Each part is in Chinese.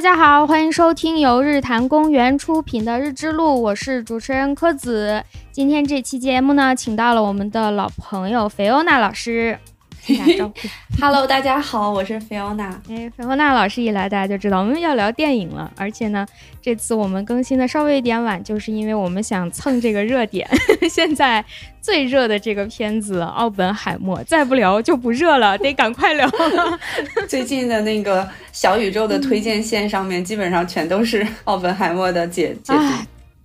大家好，欢迎收听由日坛公园出品的《日之路》，我是主持人柯子。今天这期节目呢，请到了我们的老朋友菲欧娜老师。打招呼。Hello，大家好，我是菲欧娜。哎，菲欧娜老师一来，大家就知道我们要聊电影了。而且呢，这次我们更新的稍微有点晚，就是因为我们想蹭这个热点。现在最热的这个片子《奥本海默》，再不聊就不热了，得赶快聊。最近的那个小宇宙的推荐线上面，基本上全都是奥本海默的解解读。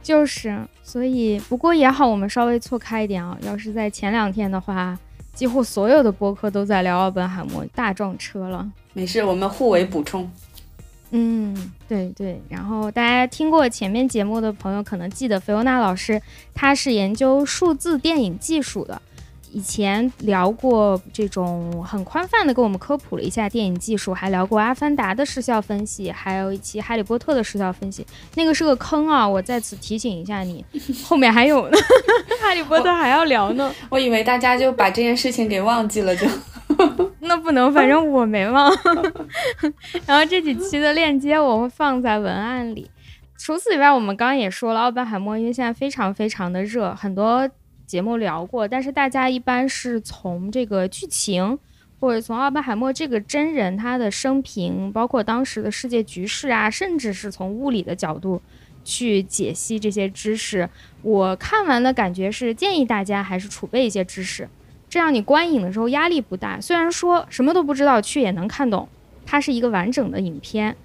就是，所以不过也好，我们稍微错开一点啊。要是在前两天的话。几乎所有的播客都在聊奥本海默，大撞车了。没事，我们互为补充。嗯，对对。然后大家听过前面节目的朋友可能记得，菲欧娜老师她是研究数字电影技术的。以前聊过这种很宽泛的，给我们科普了一下电影技术，还聊过《阿凡达》的视效分析，还有一期《哈利波特》的视效分析，那个是个坑啊！我在此提醒一下你，后面还有呢，《哈利波特》还要聊呢。我以为大家就把这件事情给忘记了，就 那不能，反正我没忘。然后这几期的链接我会放在文案里。除此以外，我们刚刚也说了，奥本海默因为现在非常非常的热，很多。节目聊过，但是大家一般是从这个剧情，或者从奥本海默这个真人他的生平，包括当时的世界局势啊，甚至是从物理的角度去解析这些知识。我看完的感觉是，建议大家还是储备一些知识，这样你观影的时候压力不大。虽然说什么都不知道，却也能看懂，它是一个完整的影片。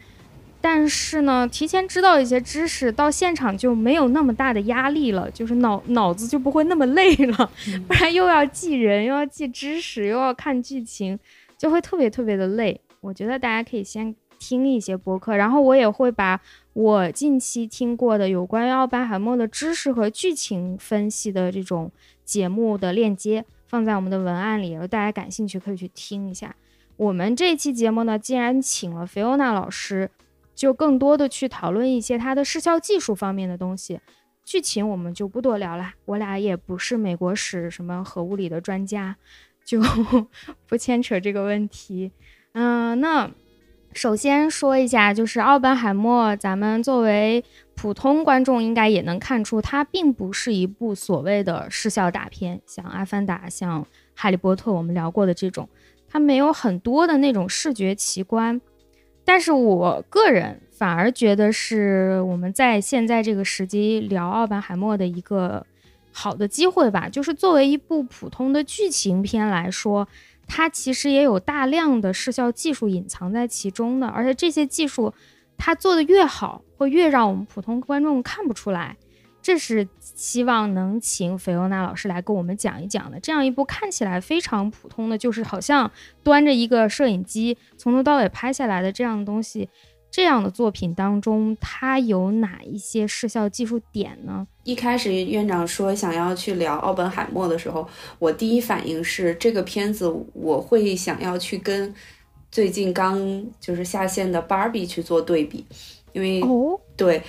但是呢，提前知道一些知识，到现场就没有那么大的压力了，就是脑脑子就不会那么累了。不然又要记人，又要记知识，又要看剧情，就会特别特别的累。我觉得大家可以先听一些播客，然后我也会把我近期听过的有关于奥本海默的知识和剧情分析的这种节目的链接放在我们的文案里，大家感兴趣可以去听一下。我们这期节目呢，既然请了菲欧娜老师。就更多的去讨论一些它的视效技术方面的东西，剧情我们就不多聊了。我俩也不是美国史什么核物理的专家，就 不牵扯这个问题。嗯，那首先说一下，就是奥本海默，咱们作为普通观众应该也能看出，它并不是一部所谓的视效大片，像《阿凡达》、像《哈利波特》我们聊过的这种，它没有很多的那种视觉奇观。但是我个人反而觉得是我们在现在这个时机聊奥本海默的一个好的机会吧。就是作为一部普通的剧情片来说，它其实也有大量的视效技术隐藏在其中的，而且这些技术它做的越好，会越让我们普通观众看不出来。这是希望能请菲欧娜老师来跟我们讲一讲的。这样一部看起来非常普通的，就是好像端着一个摄影机从头到尾拍下来的这样的东西，这样的作品当中，它有哪一些视效技术点呢？一开始院长说想要去聊奥本海默的时候，我第一反应是这个片子我会想要去跟最近刚就是下线的芭比去做对比，因为哦对。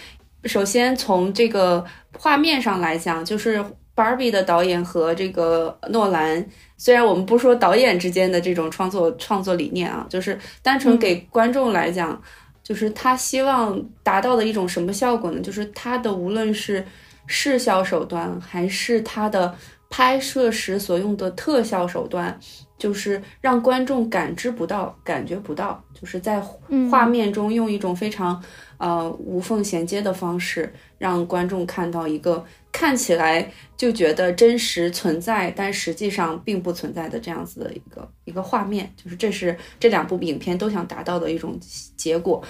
首先从这个画面上来讲，就是《Barbie》的导演和这个诺兰，虽然我们不说导演之间的这种创作创作理念啊，就是单纯给观众来讲，就是他希望达到的一种什么效果呢？就是他的无论是视效手段，还是他的拍摄时所用的特效手段，就是让观众感知不到、感觉不到，就是在画面中用一种非常。呃，无缝衔接的方式，让观众看到一个看起来就觉得真实存在，但实际上并不存在的这样子的一个一个画面，就是这是这两部影片都想达到的一种结果。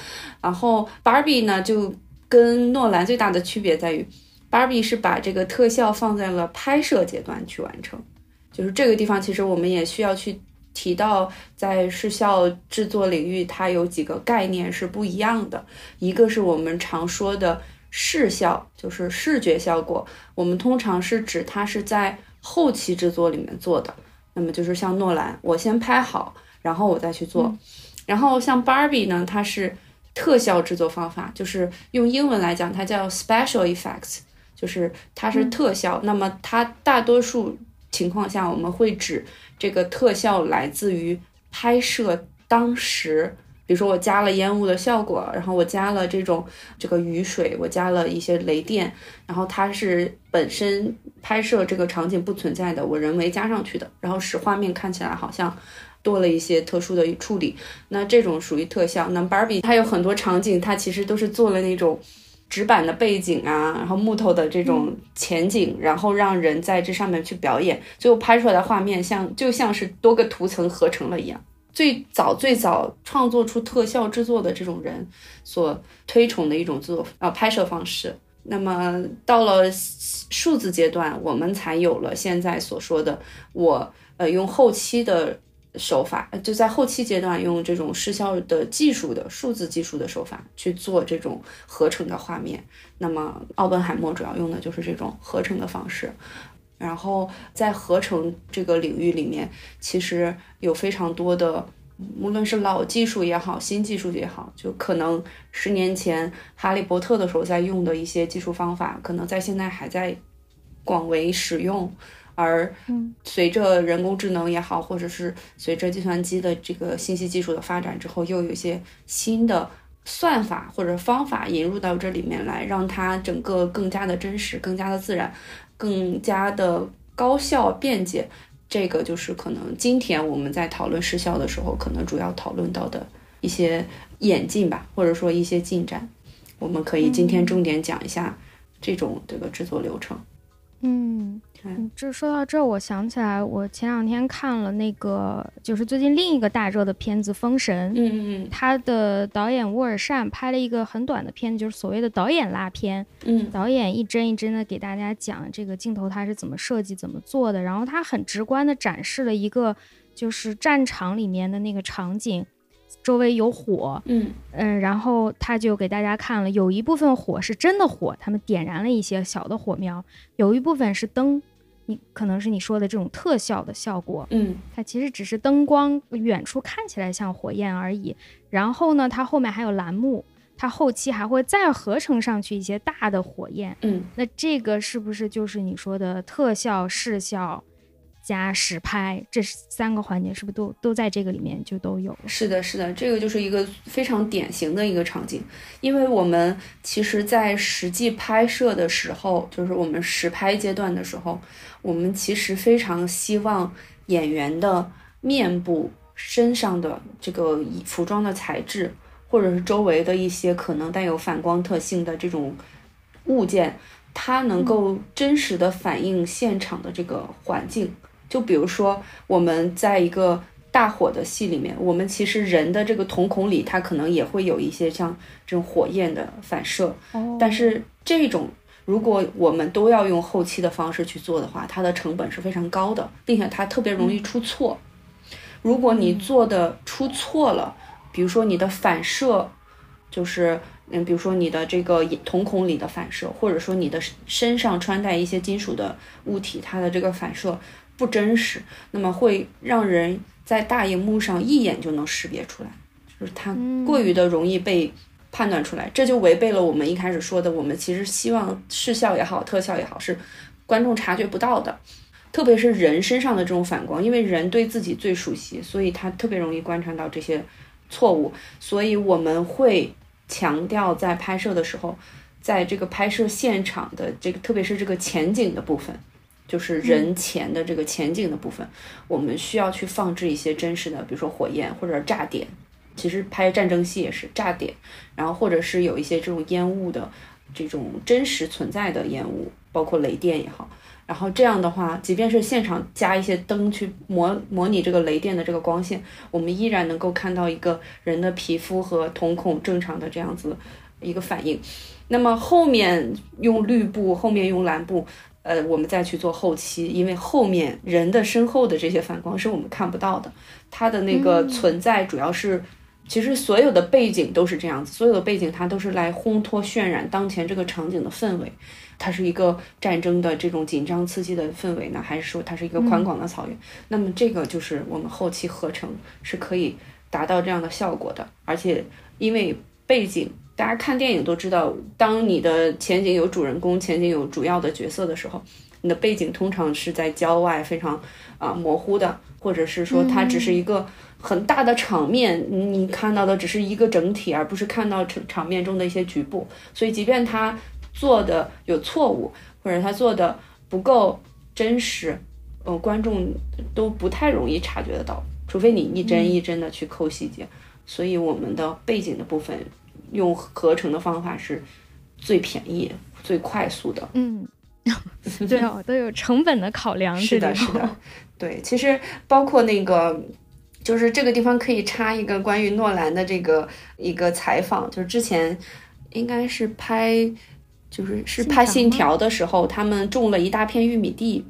然后，Barbie 呢，就跟诺兰最大的区别在于，Barbie 是把这个特效放在了拍摄阶段去完成，就是这个地方，其实我们也需要去。提到在视效制作领域，它有几个概念是不一样的。一个是我们常说的视效，就是视觉效果。我们通常是指它是在后期制作里面做的。那么就是像诺兰，我先拍好，然后我再去做。然后像 Barbie 呢，它是特效制作方法，就是用英文来讲，它叫 special effects，就是它是特效。那么它大多数情况下，我们会指。这个特效来自于拍摄当时，比如说我加了烟雾的效果，然后我加了这种这个雨水，我加了一些雷电，然后它是本身拍摄这个场景不存在的，我人为加上去的，然后使画面看起来好像多了一些特殊的处理。那这种属于特效。那 Barbie 它有很多场景，它其实都是做了那种纸板的背景啊，然后木头的这种前景，然后让人在这上面去表演，最后拍出来的画面像就像是多个图层合成了一样。最早最早创作出特效制作的这种人所推崇的一种制作啊拍摄方式。那么到了数字阶段，我们才有了现在所说的我呃用后期的手法，就在后期阶段用这种视效的技术的数字技术的手法去做这种合成的画面。那么奥本海默主要用的就是这种合成的方式。然后在合成这个领域里面，其实有非常多的，无论是老技术也好，新技术也好，就可能十年前《哈利波特》的时候在用的一些技术方法，可能在现在还在广为使用。而随着人工智能也好，或者是随着计算机的这个信息技术的发展之后，又有一些新的算法或者方法引入到这里面来，让它整个更加的真实，更加的自然。更加的高效便捷，这个就是可能今天我们在讨论失效的时候，可能主要讨论到的一些演进吧，或者说一些进展。我们可以今天重点讲一下这种这个制作流程。嗯。嗯，这说到这，我想起来，我前两天看了那个，就是最近另一个大热的片子《封神》。嗯嗯嗯。他的导演沃尔善拍了一个很短的片子，就是所谓的导演拉片。嗯。导演一帧一帧的给大家讲这个镜头他是怎么设计、怎么做的，然后他很直观的展示了一个就是战场里面的那个场景。周围有火，嗯嗯，然后他就给大家看了，有一部分火是真的火，他们点燃了一些小的火苗，有一部分是灯，你可能是你说的这种特效的效果，嗯，它其实只是灯光远处看起来像火焰而已。然后呢，它后面还有栏目，它后期还会再合成上去一些大的火焰，嗯，那这个是不是就是你说的特效视效？加实拍，这三个环节是不是都都在这个里面就都有？是的，是的，这个就是一个非常典型的一个场景。因为我们其实，在实际拍摄的时候，就是我们实拍阶段的时候，我们其实非常希望演员的面部、身上的这个服装的材质，或者是周围的一些可能带有反光特性的这种物件，它能够真实的反映现场的这个环境。就比如说，我们在一个大火的戏里面，我们其实人的这个瞳孔里，它可能也会有一些像这种火焰的反射。哦。但是这种，如果我们都要用后期的方式去做的话，它的成本是非常高的，并且它特别容易出错。如果你做的出错了，比如说你的反射，就是嗯，比如说你的这个瞳孔里的反射，或者说你的身上穿戴一些金属的物体，它的这个反射。不真实，那么会让人在大荧幕上一眼就能识别出来，就是它过于的容易被判断出来，这就违背了我们一开始说的，我们其实希望视效也好，特效也好，是观众察觉不到的，特别是人身上的这种反光，因为人对自己最熟悉，所以他特别容易观察到这些错误，所以我们会强调在拍摄的时候，在这个拍摄现场的这个，特别是这个前景的部分。就是人前的这个前景的部分，我们需要去放置一些真实的，比如说火焰或者炸点。其实拍战争戏也是炸点，然后或者是有一些这种烟雾的这种真实存在的烟雾，包括雷电也好。然后这样的话，即便是现场加一些灯去模模拟这个雷电的这个光线，我们依然能够看到一个人的皮肤和瞳孔正常的这样子一个反应。那么后面用绿布，后面用蓝布。呃，我们再去做后期，因为后面人的身后的这些反光是我们看不到的，它的那个存在主要是，其实所有的背景都是这样子，所有的背景它都是来烘托渲染当前这个场景的氛围，它是一个战争的这种紧张刺激的氛围呢，还是说它是一个宽广的草原？那么这个就是我们后期合成是可以达到这样的效果的，而且因为背景。大家看电影都知道，当你的前景有主人公、前景有主要的角色的时候，你的背景通常是在郊外非常啊模糊的，或者是说它只是一个很大的场面，你看到的只是一个整体，而不是看到场场面中的一些局部。所以，即便他做的有错误，或者他做的不够真实，呃，观众都不太容易察觉得到，除非你一帧一帧的去抠细节。所以，我们的背景的部分用合成的方法是最便宜、最快速的。嗯，对哦，都有成本的考量。是的，是的，对。其实包括那个。就是这个地方可以插一个关于诺兰的这个一个采访，就是之前应该是拍，就是是拍《信条》的时候，他们种了一大片玉米地。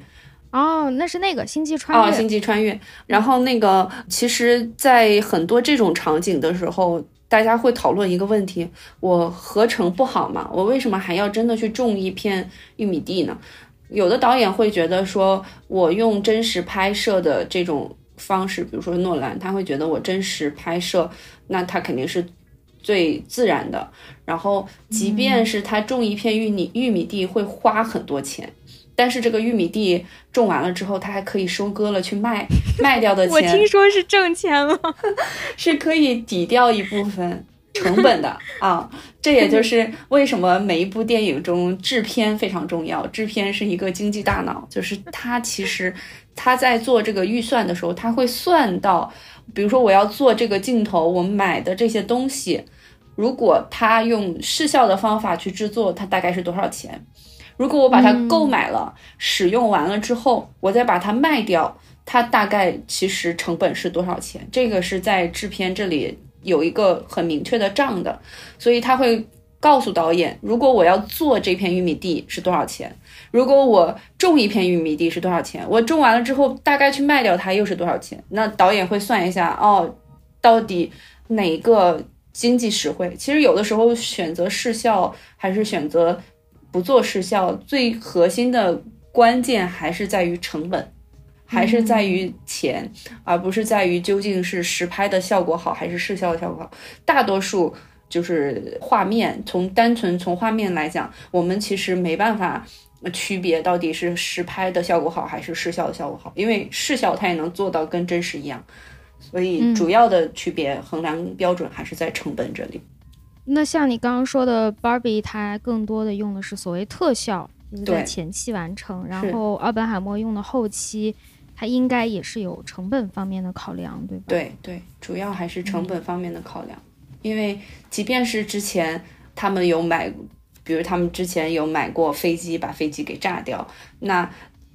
哦，那是那个《星际穿越》。哦，《星际穿越》。然后那个，其实，在很多这种场景的时候，大家会讨论一个问题：我合成不好吗？我为什么还要真的去种一片玉米地呢？有的导演会觉得说，我用真实拍摄的这种。方式，比如说诺兰，他会觉得我真实拍摄，那他肯定是最自然的。然后，即便是他种一片玉米玉米地会花很多钱，但是这个玉米地种完了之后，他还可以收割了去卖，卖掉的 钱，我听说是挣钱了，是可以抵掉一部分成本的啊。这也就是为什么每一部电影中制片非常重要，制片是一个经济大脑，就是他其实。他在做这个预算的时候，他会算到，比如说我要做这个镜头，我买的这些东西，如果他用视效的方法去制作，它大概是多少钱？如果我把它购买了，使用完了之后，我再把它卖掉，它大概其实成本是多少钱？这个是在制片这里有一个很明确的账的，所以他会告诉导演，如果我要做这片玉米地是多少钱。如果我种一片玉米地是多少钱？我种完了之后，大概去卖掉它又是多少钱？那导演会算一下哦，到底哪个经济实惠？其实有的时候选择视效还是选择不做视效，最核心的关键还是在于成本，还是在于钱，而不是在于究竟是实拍的效果好还是视效的效果好。大多数就是画面，从单纯从画面来讲，我们其实没办法。区别到底是实拍的效果好还是视效的效果好？因为视效它也能做到跟真实一样，所以主要的区别衡量标准还是在成本这里。那像你刚刚说的，Barbie 它更多的用的是所谓特效，在前期完成，然后奥本海默用的后期，它应该也是有成本方面的考量，对吧？对对，主要还是成本方面的考量，因为即便是之前他们有买。比如他们之前有买过飞机，把飞机给炸掉，那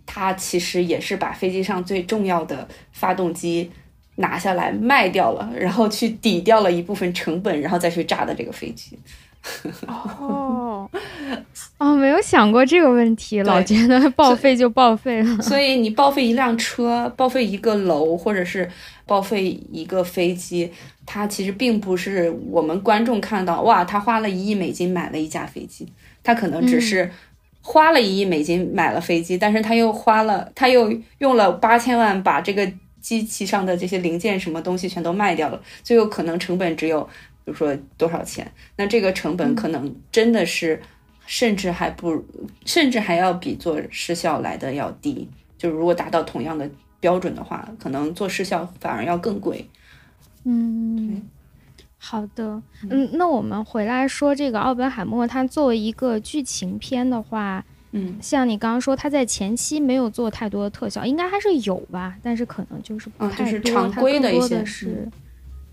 他其实也是把飞机上最重要的发动机拿下来卖掉了，然后去抵掉了一部分成本，然后再去炸的这个飞机。哦，哦，没有想过这个问题，老觉得报废就报废了。所以你报废一辆车，报废一个楼，或者是报废一个飞机，它其实并不是我们观众看到哇，他花了一亿美金买了一架飞机，他可能只是花了一亿美金买了飞机，但是他又花了，他又用了八千万把这个机器上的这些零件什么东西全都卖掉了，最后可能成本只有。比如说多少钱？那这个成本可能真的是，甚至还不，甚至还要比做失效来的要低。就是如果达到同样的标准的话，可能做失效反而要更贵。嗯，好的。嗯，那我们回来说这个奥本海默，它作为一个剧情片的话，嗯，像你刚刚说，它在前期没有做太多的特效，应该还是有吧？但是可能就是不太多，常规的一些是。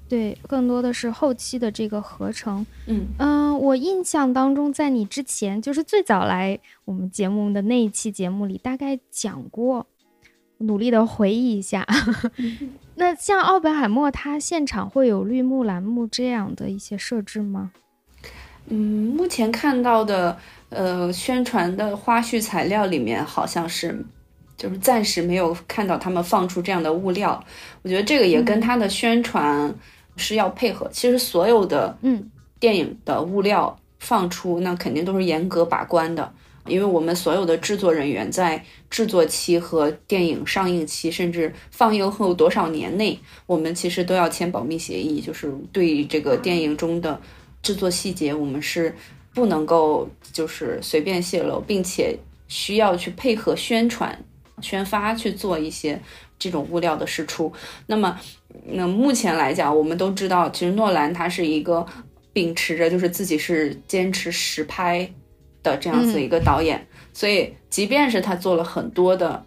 对，更多的是后期的这个合成。嗯嗯，我印象当中，在你之前，就是最早来我们节目的那一期节目里，大概讲过。努力的回忆一下。那像奥本海默，他现场会有绿幕蓝幕这样的一些设置吗？嗯，目前看到的，呃，宣传的花絮材料里面好像是。就是暂时没有看到他们放出这样的物料，我觉得这个也跟他的宣传是要配合。其实所有的嗯电影的物料放出，那肯定都是严格把关的，因为我们所有的制作人员在制作期和电影上映期，甚至放映后多少年内，我们其实都要签保密协议，就是对于这个电影中的制作细节，我们是不能够就是随便泄露，并且需要去配合宣传。宣发去做一些这种物料的释出，那么那目前来讲，我们都知道，其实诺兰他是一个秉持着就是自己是坚持实拍的这样子一个导演，所以即便是他做了很多的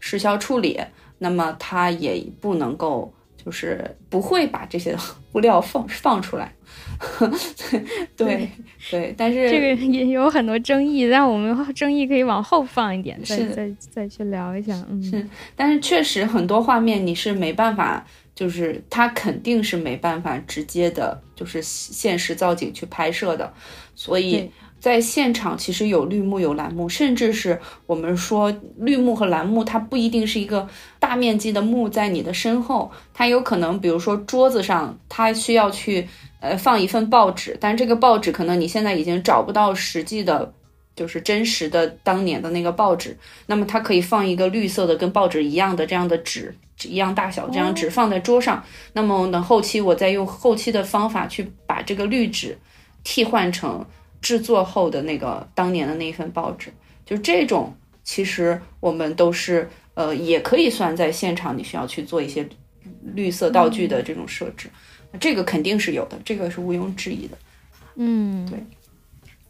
视效处理，那么他也不能够就是不会把这些 物料放放出来。对对，但是这个也有很多争议，但我们争议可以往后放一点，再是再再去聊一下。嗯，是，但是确实很多画面你是没办法，就是他肯定是没办法直接的，就是现实造景去拍摄的，所以对在现场其实有绿幕有蓝幕，甚至是我们说绿幕和蓝幕，它不一定是一个大面积的幕在你的身后，它有可能比如说桌子上，它需要去呃放一份报纸，但这个报纸可能你现在已经找不到实际的。就是真实的当年的那个报纸，那么它可以放一个绿色的跟报纸一样的这样的纸，一样大小这样纸放在桌上。那么呢，后期我再用后期的方法去把这个绿纸替换成制作后的那个当年的那一份报纸。就这种，其实我们都是呃，也可以算在现场，你需要去做一些绿色道具的这种设置，这个肯定是有的，这个是毋庸置疑的。嗯，对。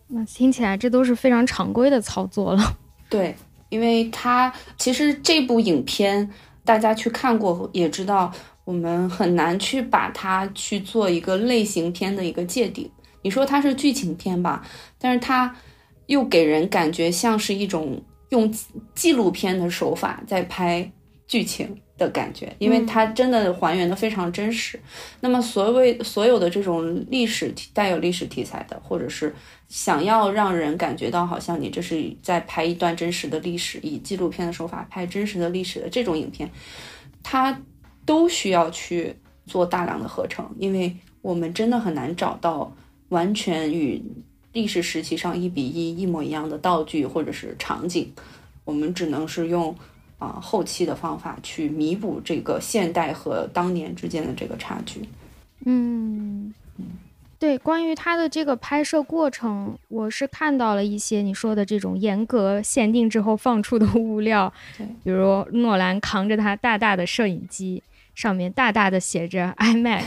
那听起来这都是非常常规的操作了。对，因为它其实这部影片大家去看过也知道，我们很难去把它去做一个类型片的一个界定。你说它是剧情片吧，但是它又给人感觉像是一种用纪录片的手法在拍剧情的感觉，因为它真的还原的非常真实。那么所谓所有的这种历史题带有历史题材的，或者是想要让人感觉到好像你这是在拍一段真实的历史，以纪录片的手法拍真实的历史的这种影片，它都需要去做大量的合成，因为我们真的很难找到完全与历史时期上一比一一模一样的道具或者是场景，我们只能是用啊、后期的方法去弥补这个现代和当年之间的这个差距。嗯，对，关于它的这个拍摄过程，我是看到了一些你说的这种严格限定之后放出的物料，对，比如诺兰扛着他大大的摄影机，上面大大的写着 IMAX，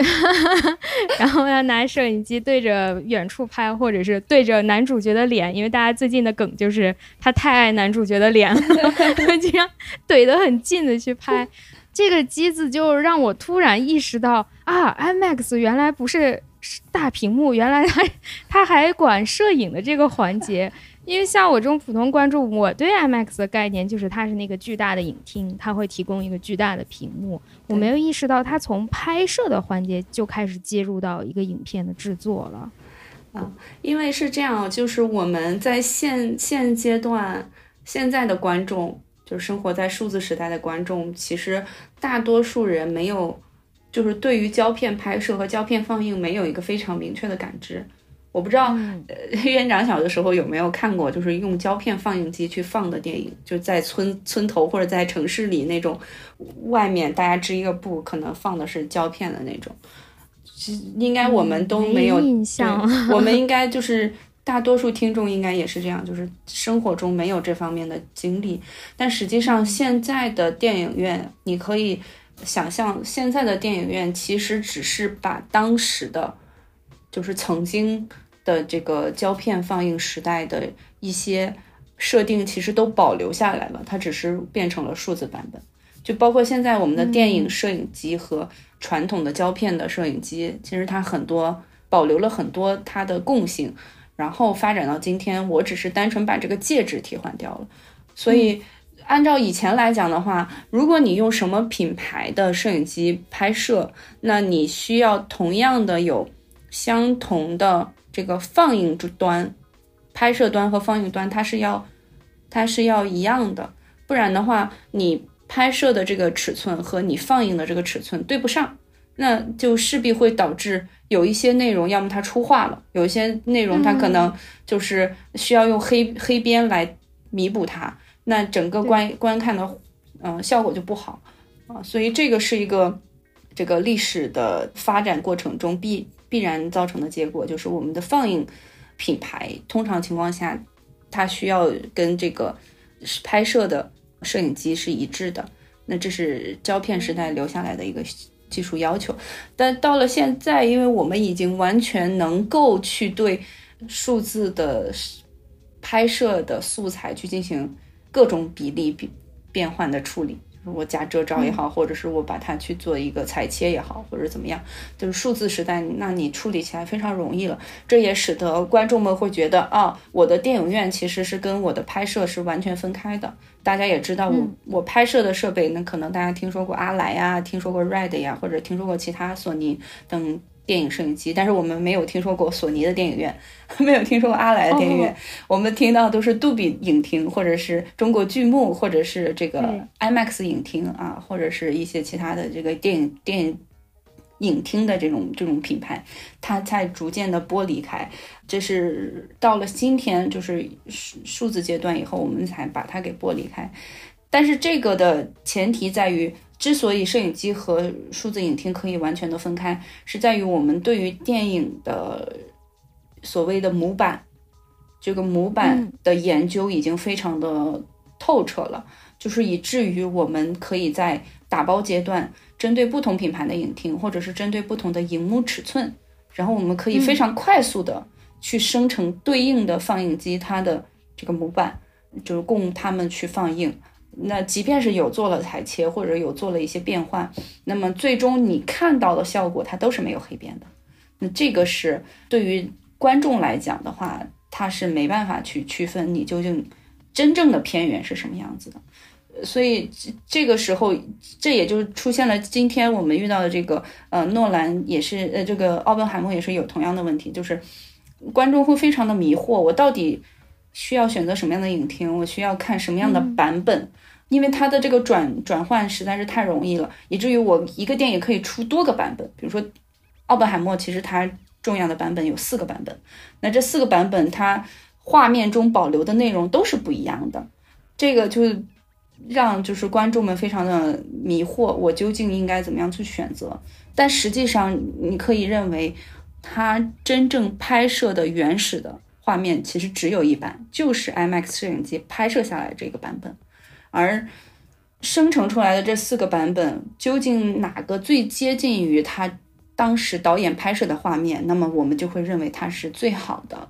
然后要拿摄影机对着远处拍，或者是对着男主角的脸，因为大家最近的梗就是他太爱男主角的脸了，就这样怼得很近的去拍。这个机子就让我突然意识到啊，IMAX 原来不是大屏幕，原来它它还管摄影的这个环节。因为像我这种普通观众，我对 IMAX 的概念就是它是那个巨大的影厅，它会提供一个巨大的屏幕。我没有意识到它从拍摄的环节就开始介入到一个影片的制作了。啊因为是这样，就是我们在现现阶段，现在的观众，就是生活在数字时代的观众，其实大多数人没有，就是对于胶片拍摄和胶片放映没有一个非常明确的感知。我不知道，呃，院长小的时候有没有看过，就是用胶片放映机去放的电影，就在村村头或者在城市里那种，外面大家织一个布，可能放的是胶片的那种。应该我们都没有印象。我们应该就是大多数听众应该也是这样，就是生活中没有这方面的经历。但实际上，现在的电影院，你可以想象，现在的电影院其实只是把当时的，就是曾经的这个胶片放映时代的一些设定，其实都保留下来了，它只是变成了数字版本。就包括现在我们的电影摄影机和传统的胶片的摄影机，其实它很多保留了很多它的共性，然后发展到今天，我只是单纯把这个介质替换掉了。所以，按照以前来讲的话，如果你用什么品牌的摄影机拍摄，那你需要同样的有相同的这个放映端、拍摄端和放映端，它是要它是要一样的，不然的话，你拍摄的这个尺寸和你放映的这个尺寸对不上，那就势必会导致有一些内容，要么它出画了，有一些内容它可能就是需要用黑、黑边来弥补它，那整个观观看的嗯、呃效果就不好。啊，所以这个是一个这个历史的发展过程中必必然造成的结果，就是我们的放映品牌通常情况下，它需要跟这个拍摄的摄影机是一致的。那这是胶片时代留下来的一个技术要求。但到了现在，因为我们已经完全能够去对数字的拍摄的素材去进行各种比例变变换的处理。我加遮罩也好，或者是我把它去做一个裁切也好，或者怎么样，就是数字时代，那你处理起来非常容易了。这也使得观众们会觉得啊，我的电影院其实是跟我的拍摄是完全分开的。大家也知道，我我拍摄的设备，那可能大家听说过阿莱呀，听说过 Red 呀，或者听说过其他索尼等。电影摄影机，但是我们没有听说过索尼的电影院，没有听说过阿莱的电影院。我们听到都是杜比影厅，或者是中国巨幕，或者是这个 IMAX 影厅啊，或者是一些其他的这个电影电影影厅的这种这种品牌，它在逐渐的剥离开。这是到了今天，就是数数字阶段以后，我们才把它给剥离开。但是这个的前提在于。之所以摄影机和数字影厅可以完全的分开，是在于我们对于电影的所谓的模板，这个模板的研究已经非常的透彻了，就是以至于我们可以在打包阶段，针对不同品牌的影厅，或者是针对不同的荧幕尺寸，然后我们可以非常快速的去生成对应的放映机它的这个模板，就是供他们去放映。那即便是有做了裁切，或者有做了一些变换，那么最终你看到的效果，它都是没有黑边的。那这个是对于观众来讲的话，他是没办法去区分你究竟真正的片源是什么样子的。所以这个时候，这也就出现了今天我们遇到的这个呃，诺兰也是呃，这个奥本海默也是有同样的问题，就是观众会非常的迷惑，我到底。需要选择什么样的影厅？我需要看什么样的版本？因为它的这个转转换实在是太容易了，以至于我一个电影可以出多个版本。比如说，奥本海默其实它重要的版本有四个版本，那这四个版本它画面中保留的内容都是不一样的，这个就让就是观众们非常的迷惑，我究竟应该怎么样去选择？但实际上，你可以认为，它真正拍摄的原始的。画面其实只有一版，就是 IMAX 摄影机拍摄下来这个版本，而生成出来的这四个版本，究竟哪个最接近于他当时导演拍摄的画面？那么我们就会认为它是最好的、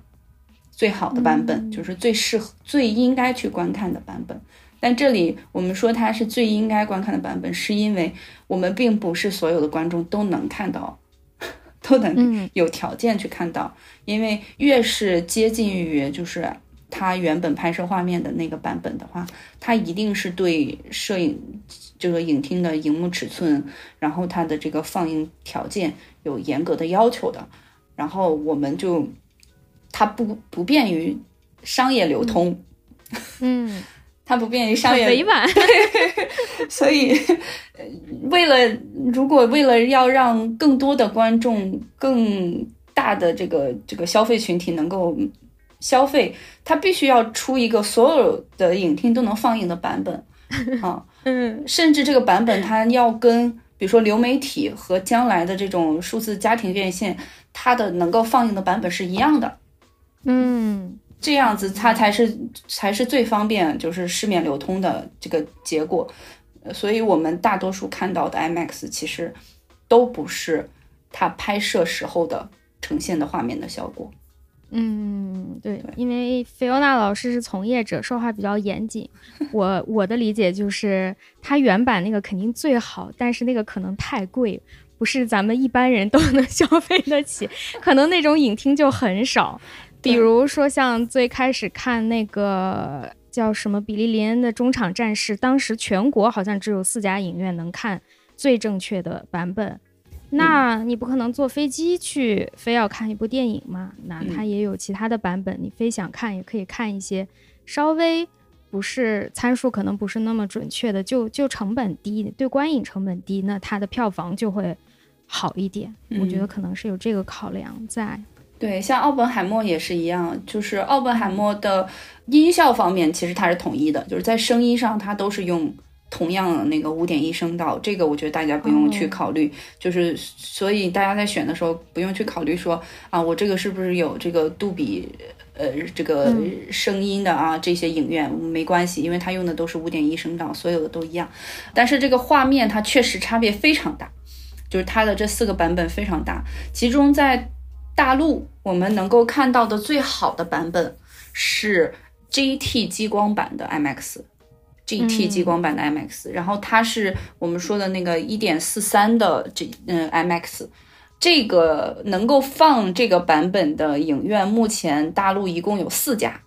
最好的版本，就是最适合、最应该去观看的版本。但这里我们说它是最应该观看的版本，是因为我们并不是所有的观众都能看到。都能有条件去看到，因为越是接近于就是它原本拍摄画面的那个版本的话，它一定是对摄影这个影厅的荧幕尺寸，然后它的这个放映条件有严格的要求的。然后我们就它不不便于商业流通，嗯。它不便于商业，委婉。所以，为了如果为了要让更多的观众、更大的这个这个消费群体能够消费，它必须要出一个所有的影厅都能放映的版本 啊。嗯，甚至这个版本它要跟比如说流媒体和将来的这种数字家庭院线，它的能够放映的版本是一样的。嗯。这样子，它才是才是最方便，就是市面流通的这个结果。所以，我们大多数看到的 IMAX 其实都不是它拍摄时候的呈现的画面的效果。嗯，对，因为菲欧娜老师是从业者，说话比较严谨。我我的理解就是，它原版那个肯定最好，但是那个可能太贵，不是咱们一般人都能 消费得起，可能那种影厅就很少。比如说，像最开始看那个叫什么《比利林恩的中场战事》，当时全国好像只有四家影院能看最正确的版本。那你不可能坐飞机去，非要看一部电影嘛？那它也有其他的版本，你非想看也可以看一些稍微不是参数可能不是那么准确的，就就成本低，对观影成本低，那它的票房就会好一点。我觉得可能是有这个考量在。对，像奥本海默也是一样，就是奥本海默的音效方面，其实它是统一的，就是在声音上它都是用同样那个五点一声道，这个我觉得大家不用去考虑，就是所以大家在选的时候不用去考虑说啊，我这个是不是有这个杜比呃这个声音的啊这些影院没关系，因为它用的都是五点一声道，所有的都一样。但是这个画面它确实差别非常大，就是它的这四个版本非常大，其中在大陆我们能够看到的最好的版本是 GT 激光版的 IMAX。GT 激光版的 IMAX，然后它是我们说的那个一点四三的这嗯 IMAX，这个能够放这个版本的影院，目前大陆一共有四家，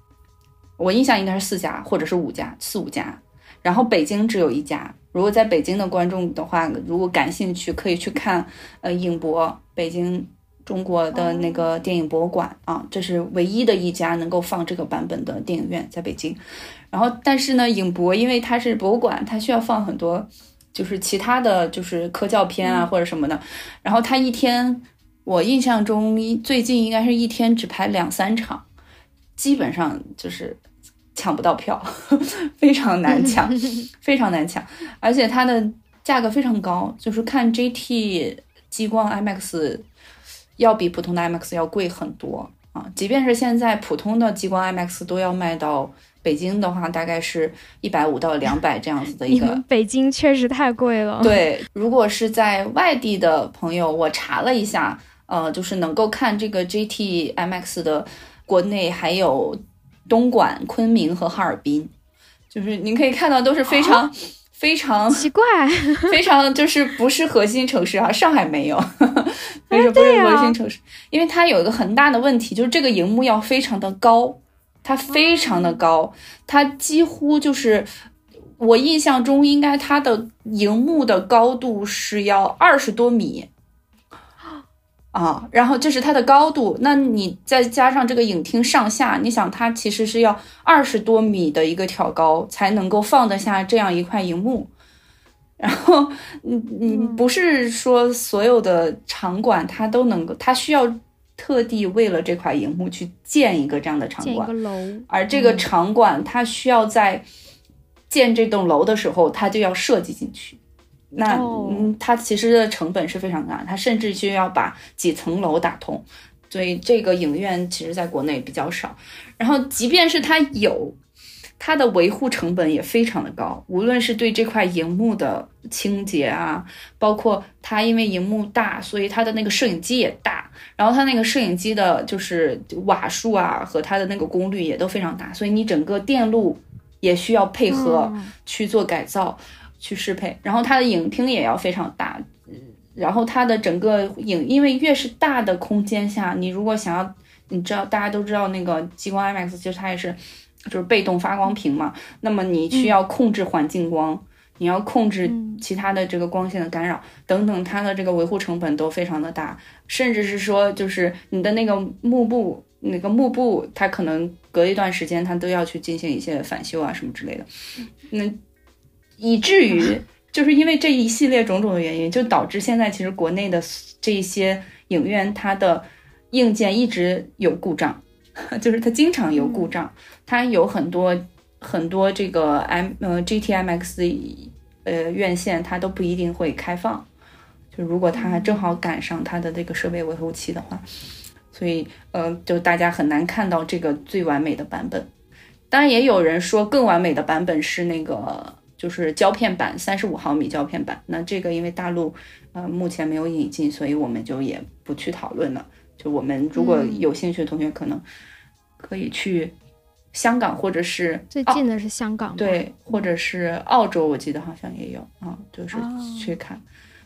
我印象应该是四家或者是五家，四五家，然后北京只有一家。如果在北京的观众的话，如果感兴趣，可以去看呃影博北京。中国的那个电影博物馆啊，这是唯一的一家能够放这个版本的电影院，在北京。然后，但是呢，影博因为它是博物馆，它需要放很多，就是其他的就是科教片啊或者什么的。然后它一天，我印象中最近应该是一天只排两三场，基本上就是抢不到票，非常难抢，非常难抢。而且它的价格非常高，就是看 GT 激光 IMAX。要比普通的 IMAX 要贵很多啊！即便是现在普通的激光 IMAX 都要卖到北京的话，大概是一百五到两百这样子的 一个。北京确实太贵了。对，如果是在外地的朋友，我查了一下，呃，就是能够看这个 GT IMAX 的，国内还有东莞、昆明和哈尔滨，就是您可以看到都是非常。非常奇怪，非常就是不是核心城市啊，上海没有，为什么不是核心城市？因为它有一个很大的问题，就是这个荧幕要非常的高，它非常的高，它几乎就是我印象中应该它的荧幕的高度是要二十多米。啊，然后这是它的高度，那你再加上这个影厅上下，你想它其实是要二十多米的一个挑高才能够放得下这样一块荧幕，然后，嗯嗯，不是说所有的场馆它都能够，它需要特地为了这块荧幕去建一个这样的场馆，而这个场馆它需要在建这栋楼的时候，它就要设计进去。那嗯，它其实的成本是非常大，它甚至需要把几层楼打通，所以这个影院其实在国内比较少。然后，即便是它有，它的维护成本也非常的高，无论是对这块荧幕的清洁啊，包括它因为荧幕大，所以它的那个摄影机也大，然后它那个摄影机的就是瓦数啊和它的那个功率也都非常大，所以你整个电路也需要配合去做改造。去适配，然后它的影厅也要非常大，然后它的整个影，因为越是大的空间下，你如果想要，你知道大家都知道那个激光 IMAX，其实它也是就是被动发光屏嘛，那么你需要控制环境光，你要控制其他的这个光线的干扰等等，它的这个维护成本都非常的大，甚至是说就是你的那个幕布，那个幕布它可能隔一段时间它都要去进行一些返修啊什么之类的，那。以至于就是因为这一系列种种的原因，就导致现在其实国内的这些影院，它的硬件一直有故障，就是它经常有故障，它有很多很多这个 M 呃 GTMX 呃院线，它都不一定会开放，就如果它正好赶上它的这个设备维护期的话，所以呃就大家很难看到这个最完美的版本。当然也有人说更完美的版本是那个。就是胶片版，三十五毫米胶片版。那这个因为大陆呃目前没有引进，所以我们就也不去讨论了。就我们如果有兴趣的同学，可能可以去香港或者是最近的是香港，对，或者是澳洲，我记得好像也有啊，就是去看。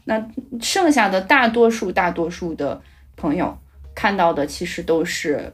那剩下的大多数大多数的朋友看到的其实都是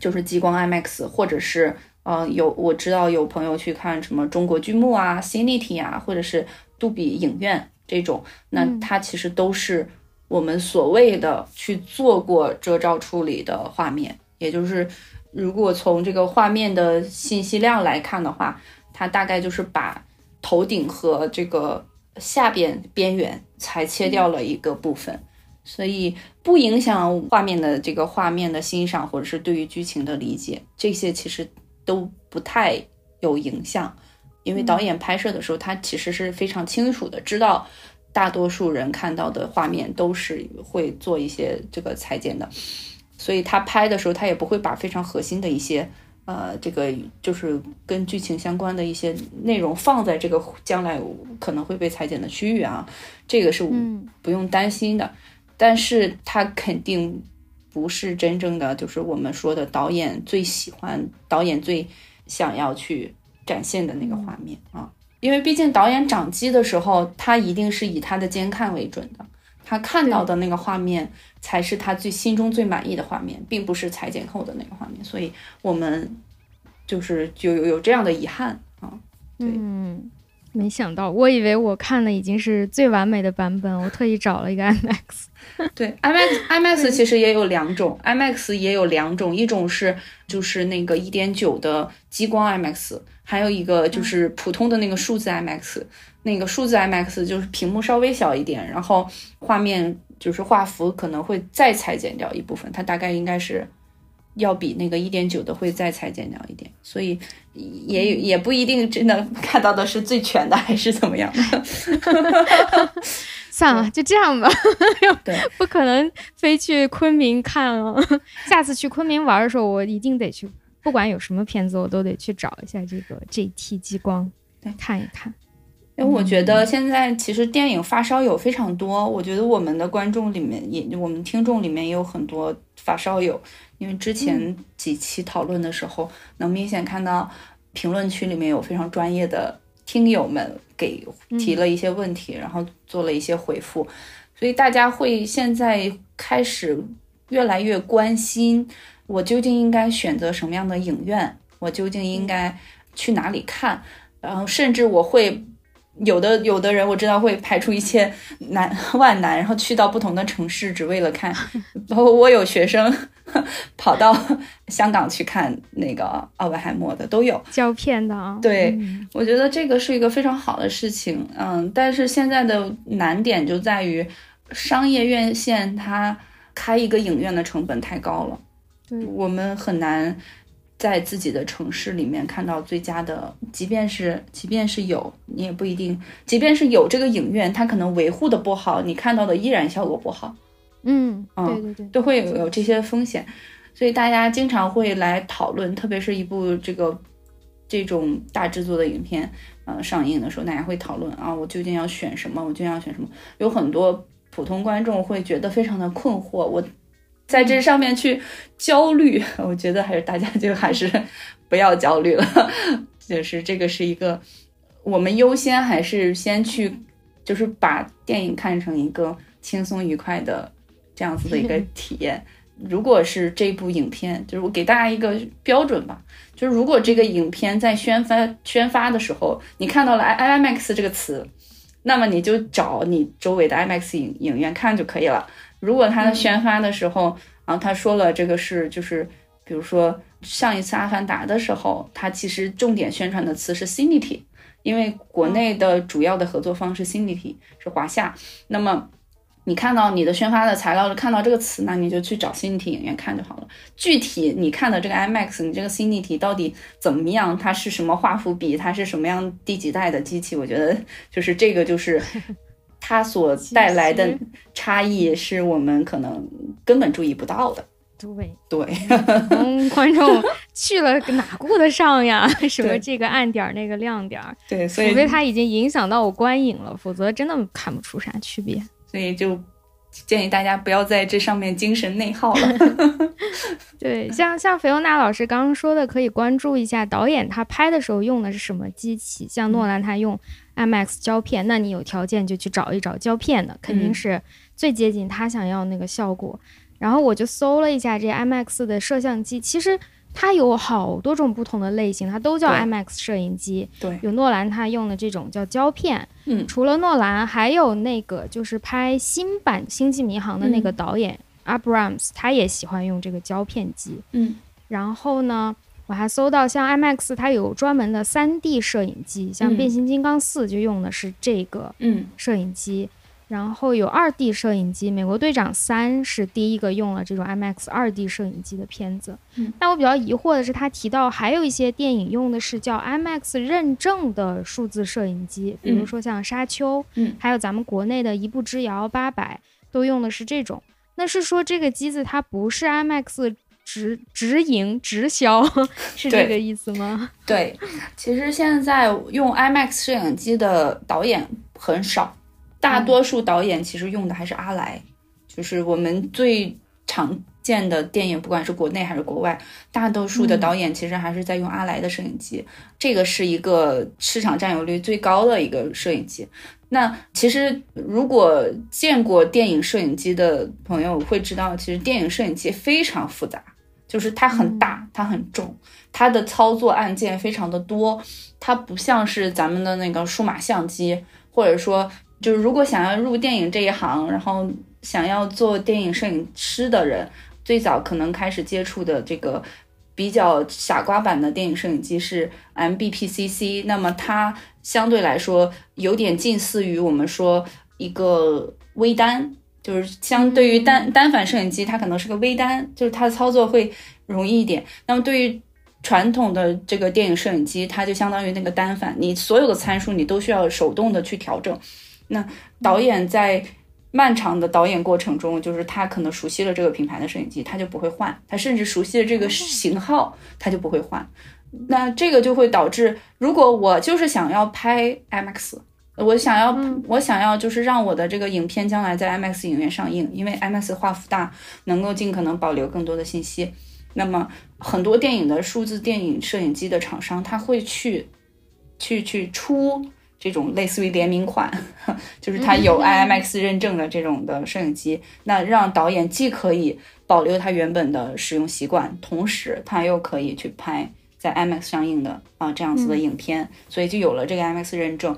就是激光 IMAX 或者是。呃，有我知道有朋友去看什么中国剧目啊、Cinity 啊，或者是杜比影院这种，那它其实都是我们所谓的去做过遮罩处理的画面。也就是，如果从这个画面的信息量来看的话，它大概就是把头顶和这个下边边缘裁切掉了一个部分，所以不影响画面的这个画面的欣赏，或者是对于剧情的理解，这些其实。都不太有影响，因为导演拍摄的时候，他其实是非常清楚的知道，大多数人看到的画面都是会做一些这个裁剪的，所以他拍的时候，他也不会把非常核心的一些。呃，这个就是跟剧情相关的一些内容放在这个将来可能会被裁剪的区域啊，这个是不用担心的。但是他肯定不是真正的，就是我们说的导演最喜欢、导演最想要去展现的那个画面啊。因为毕竟导演掌机的时候，他一定是以他的监看为准的。他看到的那个画面才是他最心中最满意的画面，并不是裁剪后的那个画面，所以我们就是就有有这样的遗憾啊。嗯，没想到，我以为我看的已经是最完美的版本，我特意找了一个 IMAX。对，IMAX IMAX 其实也有两种，IMAX 也有两种，一种是就是那个一点九的激光 IMAX，还有一个就是普通的那个数字 IMAX。那个数字 IMAX 就是屏幕稍微小一点，然后画面就是画幅可能会再裁剪掉一部分，它大概应该是要比那个一点九的会再裁剪掉一点，所以也也不一定真的 看到的是最全的，还是怎么样的。算了，就这样吧。对，不可能飞去昆明看了。下次去昆明玩的时候，我一定得去，不管有什么片子，我都得去找一下这个 GT 激光，对，看一看。因为我觉得现在其实电影发烧友非常多，我觉得我们的观众里面也，我们听众里面也有很多发烧友。因为之前几期讨论的时候，能明显看到评论区里面有非常专业的听友们给提了一些问题，然后做了一些回复，所以大家会现在开始越来越关心我究竟应该选择什么样的影院，我究竟应该去哪里看，然后甚至我会。有的有的人我知道会排除一切难 万难，然后去到不同的城市，只为了看。包括我有学生 跑到香港去看那个奥本海默的，都有胶片的啊。对，我觉得这个是一个非常好的事情。嗯，但是现在的难点就在于商业院线它开一个影院的成本太高了，对我们很难。在自己的城市里面看到最佳的，即便是即便是有，你也不一定，即便是有这个影院，它可能维护的不好，你看到的依然效果不好。嗯，对对对，都会有有这些风险，所以大家经常会来讨论，特别是一部这个这种大制作的影片，呃，上映的时候，大家会讨论啊，我究竟要选什么？我究竟要选什么？有很多普通观众会觉得非常的困惑，我。在这上面去焦虑，我觉得还是大家就还是 不要焦虑了。就是这个是一个，我们优先还是先去，就是把电影看成一个轻松愉快的这样子的一个体验。如果是这部影片，就是我给大家一个标准吧，就是如果这个影片在宣发宣发的时候，你看到了 i IMAX 这个词，那么你就找你周围的 IMAX 影影院看就可以了。如果他宣发的时候，然后他说了这个是就是，比如说上一次《阿凡达》的时候，他其实重点宣传的词是 Cinity，因为国内的主要的合作方是 Cinity，是华夏。那么你看到你的宣发的材料看到这个词，那你就去找 Cinity 影院看就好了。具体你看的这个 IMAX，你这个 Cinity 到底怎么样？它是什么画幅比？它是什么样第几代的机器？我觉得就是这个就是。它所带来的差异是我们可能根本注意不到的。对对，观众去了哪顾得上呀？什么这个暗点那个亮点？对，所以除非它已经影响到我观影了，否则真的看不出啥区别。所以就。建议大家不要在这上面精神内耗了。对，像像菲欧娜老师刚刚说的，可以关注一下导演他拍的时候用的是什么机器。像诺兰他用 IMAX 胶片，那你有条件就去找一找胶片的，肯定是最接近他想要那个效果。然后我就搜了一下这 IMAX 的摄像机，其实。它有好多种不同的类型，它都叫 IMAX 摄影机。对，有诺兰他用的这种叫胶片。嗯，除了诺兰，还有那个就是拍新版《星际迷航》的那个导演 Abrams，他也喜欢用这个胶片机。嗯，然后呢，我还搜到像 IMAX，它有专门的 3D 摄影机，像《变形金刚四》就用的是这个摄影机。然后有 2D 摄影机，《美国队长三》是第一个用了这种 IMAX 2D 摄影机的片子。嗯，但我比较疑惑的是，他提到还有一些电影用的是叫 IMAX 认证的数字摄影机，比如说像《沙丘》，嗯，还有咱们国内的一步之遥八百，都用的是这种。那是说这个机子它不是 IMAX 直直营直销，是这个意思吗？对，其实现在用 IMAX 摄影机的导演很少。大多数导演其实用的还是阿莱，就是我们最常见的电影，不管是国内还是国外，大多数的导演其实还是在用阿莱的摄影机。这个是一个市场占有率最高的一个摄影机。那其实如果见过电影摄影机的朋友会知道，其实电影摄影机非常复杂，就是它很大，它很重，它的操作按键非常的多，它不像是咱们的那个数码相机，或者说。就是如果想要入电影这一行，然后想要做电影摄影师的人，最早可能开始接触的这个比较傻瓜版的电影摄影机是 MBPCC，那么它相对来说有点近似于我们说一个微单，就是相对于单单反摄影机，它可能是个微单，就是它的操作会容易一点。那么对于传统的这个电影摄影机，它就相当于那个单反，你所有的参数你都需要手动的去调整。那导演在漫长的导演过程中，就是他可能熟悉了这个品牌的摄影机，他就不会换，他甚至熟悉了这个型号，他就不会换。那这个就会导致，如果我就是想要拍 IMAX，我想要我想要就是让我的这个影片将来在 IMAX 影院上映，因为 IMAX 画幅大，能够尽可能保留更多的信息。那么很多电影的数字电影摄影机的厂商，他会去去去出。这种类似于联名款，就是它有 IMAX 认证的这种的摄影机，那让导演既可以保留他原本的使用习惯，同时他又可以去拍在 IMAX 上映的啊这样子的影片，所以就有了这个 IMAX 认证。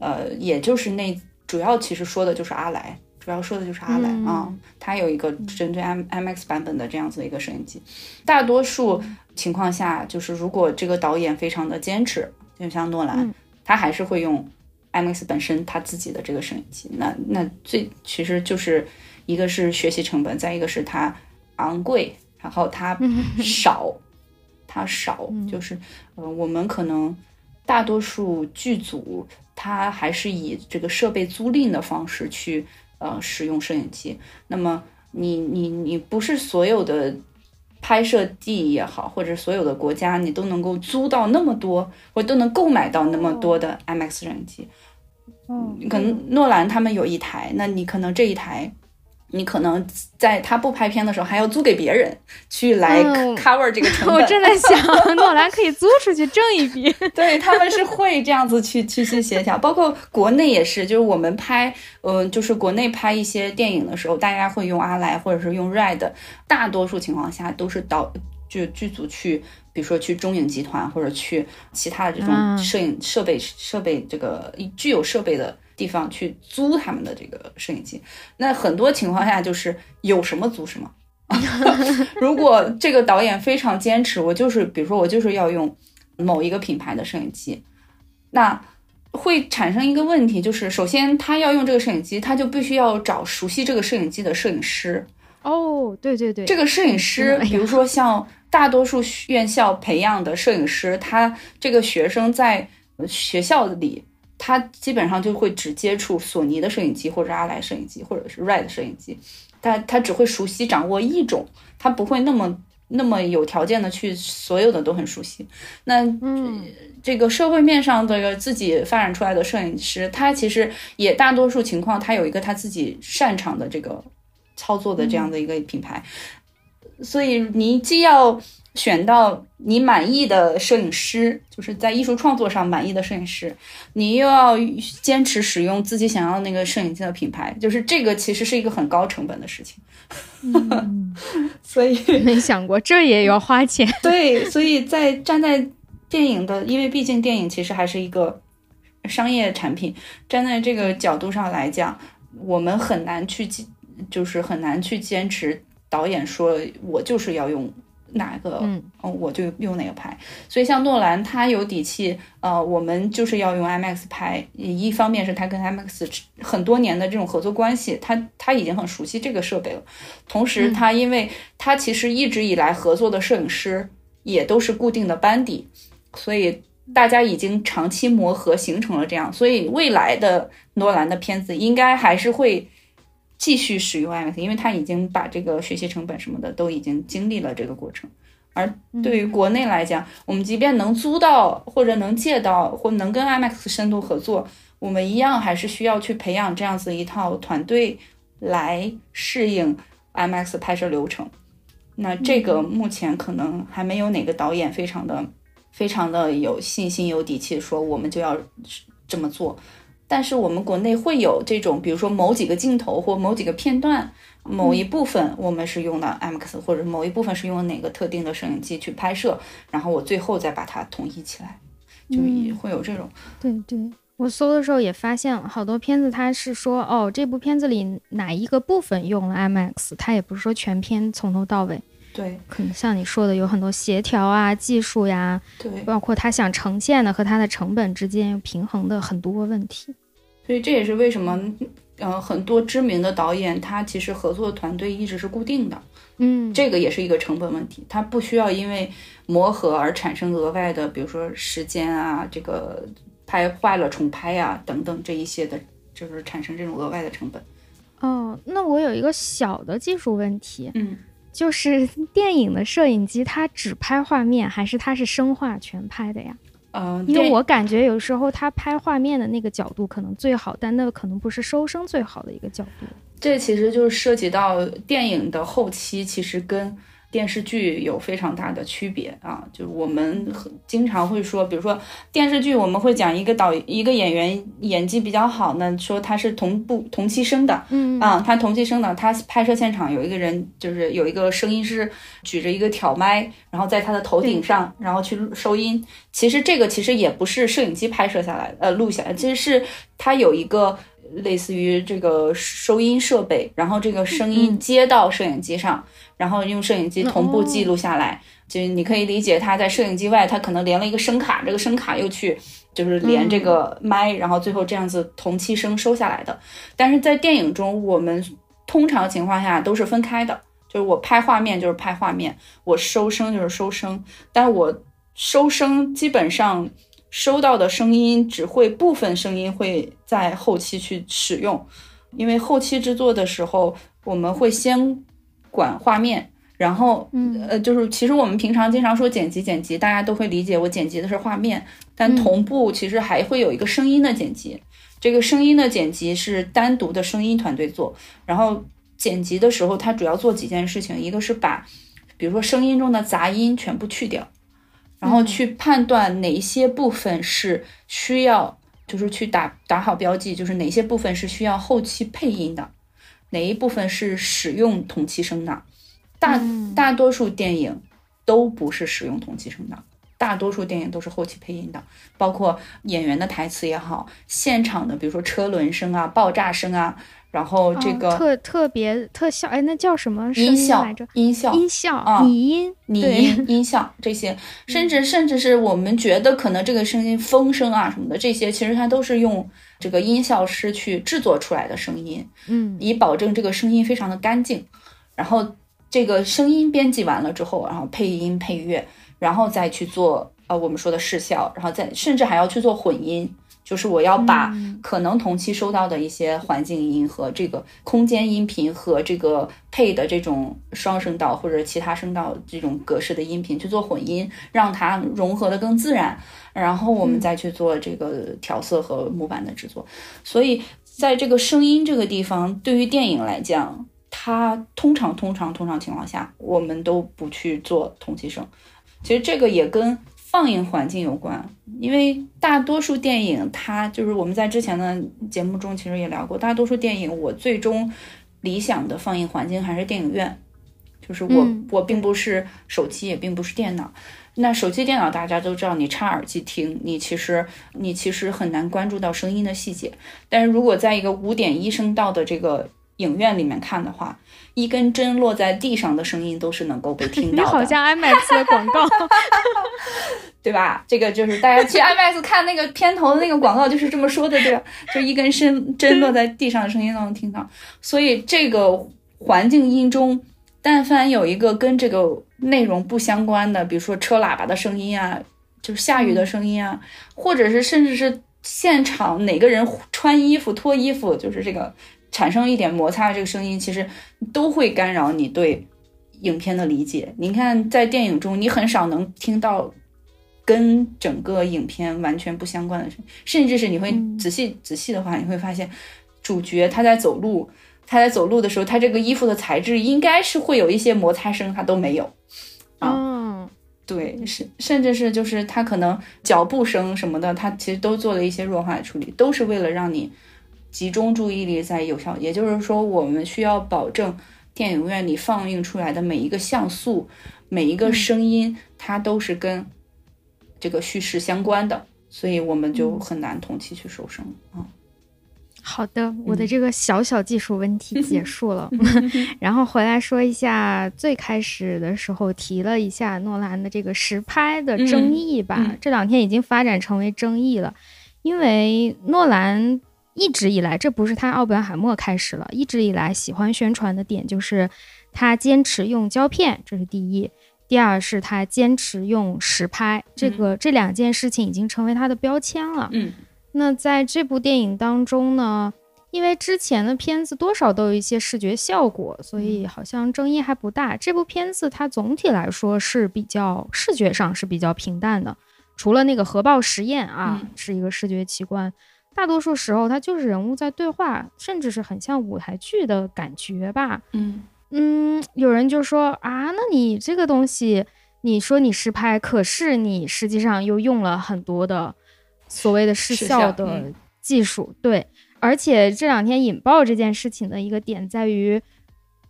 呃，也就是那主要其实说的就是阿莱，主要说的就是阿莱啊，它有一个针对 M IMX 版本的这样子的一个摄影机。大多数情况下，就是如果这个导演非常的坚持，就像诺兰。他还是会用 IMAX 本身他自己的这个摄影机，那那最其实就是一个是学习成本，再一个是它昂贵，然后它 少，它少，就是呃我们可能大多数剧组他还是以这个设备租赁的方式去呃使用摄影机，那么你你你不是所有的。拍摄地也好，或者所有的国家，你都能够租到那么多，或都能购买到那么多的 IMAX 摄影机。嗯，可能诺兰他们有一台，那你可能这一台。你可能在他不拍片的时候，还要租给别人去来 cover 这个成本。我正在想，诺兰可以租出去挣一笔。对他们是会这样子去去去协调，包括国内也是，就是我们拍，嗯，就是国内拍一些电影的时候，大家会用阿莱或者是用 Red，大多数情况下都是导就剧组去，比如说去中影集团或者去其他的这种摄影设备设备这个具有设备的。地方去租他们的这个摄影机，那很多情况下就是有什么租什么。如果这个导演非常坚持，我就是比如说我就是要用某一个品牌的摄影机，那会产生一个问题，就是首先他要用这个摄影机，他就必须要找熟悉这个摄影机的摄影师。哦，对对对，这个摄影师，比如说像大多数院校培养的摄影师，他这个学生在学校里。他基本上就会只接触索尼的摄影机，或者阿莱摄影机，或者是 Red 摄影机。他他只会熟悉掌握一种，他不会那么那么有条件的去所有的都很熟悉。那嗯，这个社会面上的自己发展出来的摄影师，他其实也大多数情况，他有一个他自己擅长的这个操作的这样的一个品牌。所以你既要选到你满意的摄影师，就是在艺术创作上满意的摄影师，你又要坚持使用自己想要那个摄影机的品牌，就是这个其实是一个很高成本的事情。所以 没想过这也要花钱。对，所以在站在电影的，因为毕竟电影其实还是一个商业产品，站在这个角度上来讲，我们很难去，就是很难去坚持。导演说：“我就是要用哪个，嗯，我就用哪个拍。所以像诺兰，他有底气，呃，我们就是要用 IMAX 拍。一方面是他跟 IMAX 很多年的这种合作关系，他他已经很熟悉这个设备了。同时，他因为他其实一直以来合作的摄影师也都是固定的班底，所以大家已经长期磨合形成了这样。所以未来的诺兰的片子应该还是会。继续使用 IMAX，因为他已经把这个学习成本什么的都已经经历了这个过程。而对于国内来讲，我们即便能租到或者能借到或能跟 IMAX 深度合作，我们一样还是需要去培养这样子一套团队来适应 IMAX 拍摄流程。那这个目前可能还没有哪个导演非常的、非常的有信心、有底气说我们就要这么做。但是我们国内会有这种，比如说某几个镜头或某几个片段，某一部分我们是用的 IMAX，或者某一部分是用哪个特定的摄影机去拍摄，然后我最后再把它统一起来，就会有这种。对对，我搜的时候也发现了好多片子，它是说哦，这部片子里哪一个部分用了 IMAX，它也不是说全片从头到尾。对，可能像你说的，有很多协调啊、技术呀，对，包括他想呈现的和他的成本之间平衡的很多问题。所以这也是为什么，呃，很多知名的导演他其实合作团队一直是固定的。嗯，这个也是一个成本问题，他不需要因为磨合而产生额外的，比如说时间啊，这个拍坏了重拍呀等等这一些的，就是产生这种额外的成本。哦，那我有一个小的技术问题。嗯。就是 电影的摄影机，它只拍画面，还是它是生画全拍的呀？嗯，因为我感觉有时候他拍画面的那个角度可能最好，但那可能不是收声最好的一个角度。这其实就是涉及到电影的后期，其实跟。电视剧有非常大的区别啊，就是我们经常会说，比如说电视剧，我们会讲一个导一个演员演技比较好呢，说他是同步同期生的，嗯啊，他同期生的，他拍摄现场有一个人，就是有一个声音师举着一个挑麦，然后在他的头顶上，然后去收音。其实这个其实也不是摄影机拍摄下来，呃，录下来，其实是他有一个类似于这个收音设备，然后这个声音接到摄影机上。然后用摄影机同步记录下来，就你可以理解它在摄影机外，它可能连了一个声卡，这个声卡又去就是连这个麦，然后最后这样子同期声收下来的。但是在电影中，我们通常情况下都是分开的，就是我拍画面就是拍画面，我收声就是收声，但我收声基本上收到的声音只会部分声音会在后期去使用，因为后期制作的时候我们会先。管画面，然后，嗯呃，就是其实我们平常经常说剪辑，剪辑，大家都会理解我剪辑的是画面，但同步其实还会有一个声音的剪辑，这个声音的剪辑是单独的声音团队做，然后剪辑的时候，它主要做几件事情，一个是把，比如说声音中的杂音全部去掉，然后去判断哪些部分是需要，就是去打打好标记，就是哪些部分是需要后期配音的。哪一部分是使用同期声的？大大多数电影都不是使用同期声的，大多数电影都是后期配音的，包括演员的台词也好，现场的比如说车轮声啊、爆炸声啊。然后这个特特别特效，哎，那叫什么音效来着？音效，音效啊，拟音，拟音，音效这些，甚至甚至是我们觉得可能这个声音风声啊什么的，这些其实它都是用这个音效师去制作出来的声音，嗯，以保证这个声音非常的干净。然后这个声音编辑完了之后，然后配音配乐，然后再去做呃我们说的视效，然后再甚至还要去做混音。就是我要把可能同期收到的一些环境音和这个空间音频和这个配的这种双声道或者其他声道这种格式的音频去做混音，让它融合的更自然，然后我们再去做这个调色和模板的制作。所以在这个声音这个地方，对于电影来讲，它通常通常通常情况下，我们都不去做同期声。其实这个也跟。放映环境有关，因为大多数电影，它就是我们在之前的节目中其实也聊过，大多数电影我最终理想的放映环境还是电影院，就是我我并不是手机，也并不是电脑。那手机、电脑大家都知道，你插耳机听，你其实你其实很难关注到声音的细节。但是如果在一个五点一声道的这个影院里面看的话，一根针落在地上的声音都是能够被听 到的。你好像 IMAX 的广告，对吧？这个就是大家去 IMAX 看那个片头的那个广告就是这么说的，对吧？就一根针针落在地上的声音都能听到。所以这个环境音中，但凡有一个跟这个内容不相关的，比如说车喇叭的声音啊，就是下雨的声音啊，或者是甚至是现场哪个人穿衣服脱衣服，就是这个。产生一点摩擦的这个声音，其实都会干扰你对影片的理解。你看，在电影中，你很少能听到跟整个影片完全不相关的声，甚至是你会仔细仔细的话，你会发现主角他在走路，他在走路的时候，他这个衣服的材质应该是会有一些摩擦声，他都没有。啊，对，是，甚至是就是他可能脚步声什么的，他其实都做了一些弱化的处理，都是为了让你。集中注意力在有效，也就是说，我们需要保证电影院里放映出来的每一个像素、每一个声音，它都是跟这个叙事相关的，所以我们就很难同期去收声啊。好的，我的这个小小技术问题结束了，然后回来说一下最开始的时候提了一下诺兰的这个实拍的争议吧。这两天已经发展成为争议了，因为诺兰。一直以来，这不是他奥本海默开始了。一直以来，喜欢宣传的点就是他坚持用胶片，这是第一。第二是他坚持用实拍，这个这两件事情已经成为他的标签了。嗯，那在这部电影当中呢，因为之前的片子多少都有一些视觉效果，所以好像争议还不大。这部片子它总体来说是比较视觉上是比较平淡的，除了那个核爆实验啊，是一个视觉奇观。大多数时候，它就是人物在对话，甚至是很像舞台剧的感觉吧。嗯嗯，有人就说啊，那你这个东西，你说你实拍，可是你实际上又用了很多的所谓的视效的技术，对。而且这两天引爆这件事情的一个点在于，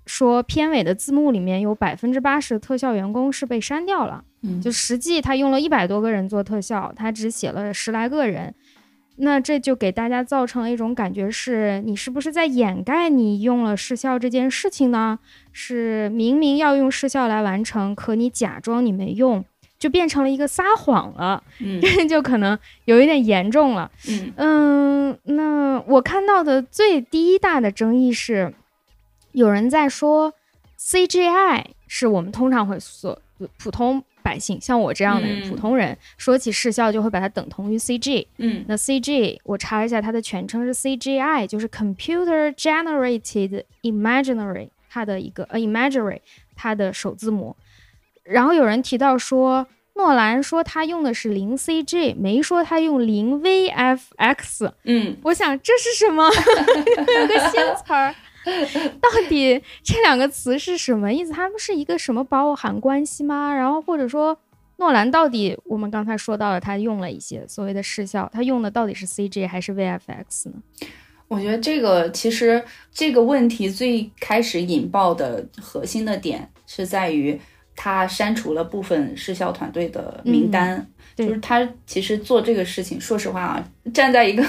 说片尾的字幕里面有百分之八十的特效员工是被删掉了。嗯，就实际他用了一百多个人做特效，他只写了十来个人。那这就给大家造成了一种感觉，是你是不是在掩盖你用了视效这件事情呢？是明明要用视效来完成，可你假装你没用，就变成了一个撒谎了。嗯，这 就可能有一点严重了。嗯嗯，那我看到的最第一大的争议是，有人在说 CGI 是我们通常会所普通。百姓像我这样的普通人，说起视效就会把它等同于 CG。嗯，那 CG 我查了一下，它的全称是 CGI，就是 Computer Generated Imaginary，它的一个呃 Imagery，它的首字母。然后有人提到说，诺兰说他用的是零 CG，没说他用零 VFX。嗯，我想这是什么？有个新词儿。到底这两个词是什么意思？他们是一个什么包含关系吗？然后或者说，诺兰到底我们刚才说到了，他用了一些所谓的视效，他用的到底是 CG 还是 VFX 呢？我觉得这个其实这个问题最开始引爆的核心的点是在于。他删除了部分视效团队的名单，就是他其实做这个事情，说实话啊，站在一个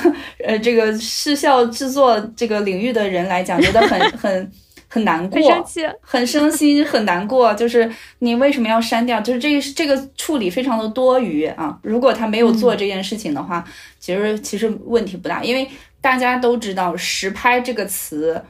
呃这个视效制作这个领域的人来讲，觉得很 很很难过，很生气，很生心，很难过。就是你为什么要删掉？就是这个这个处理非常的多余啊！如果他没有做这件事情的话，其实其实问题不大，因为大家都知道“实拍”这个词，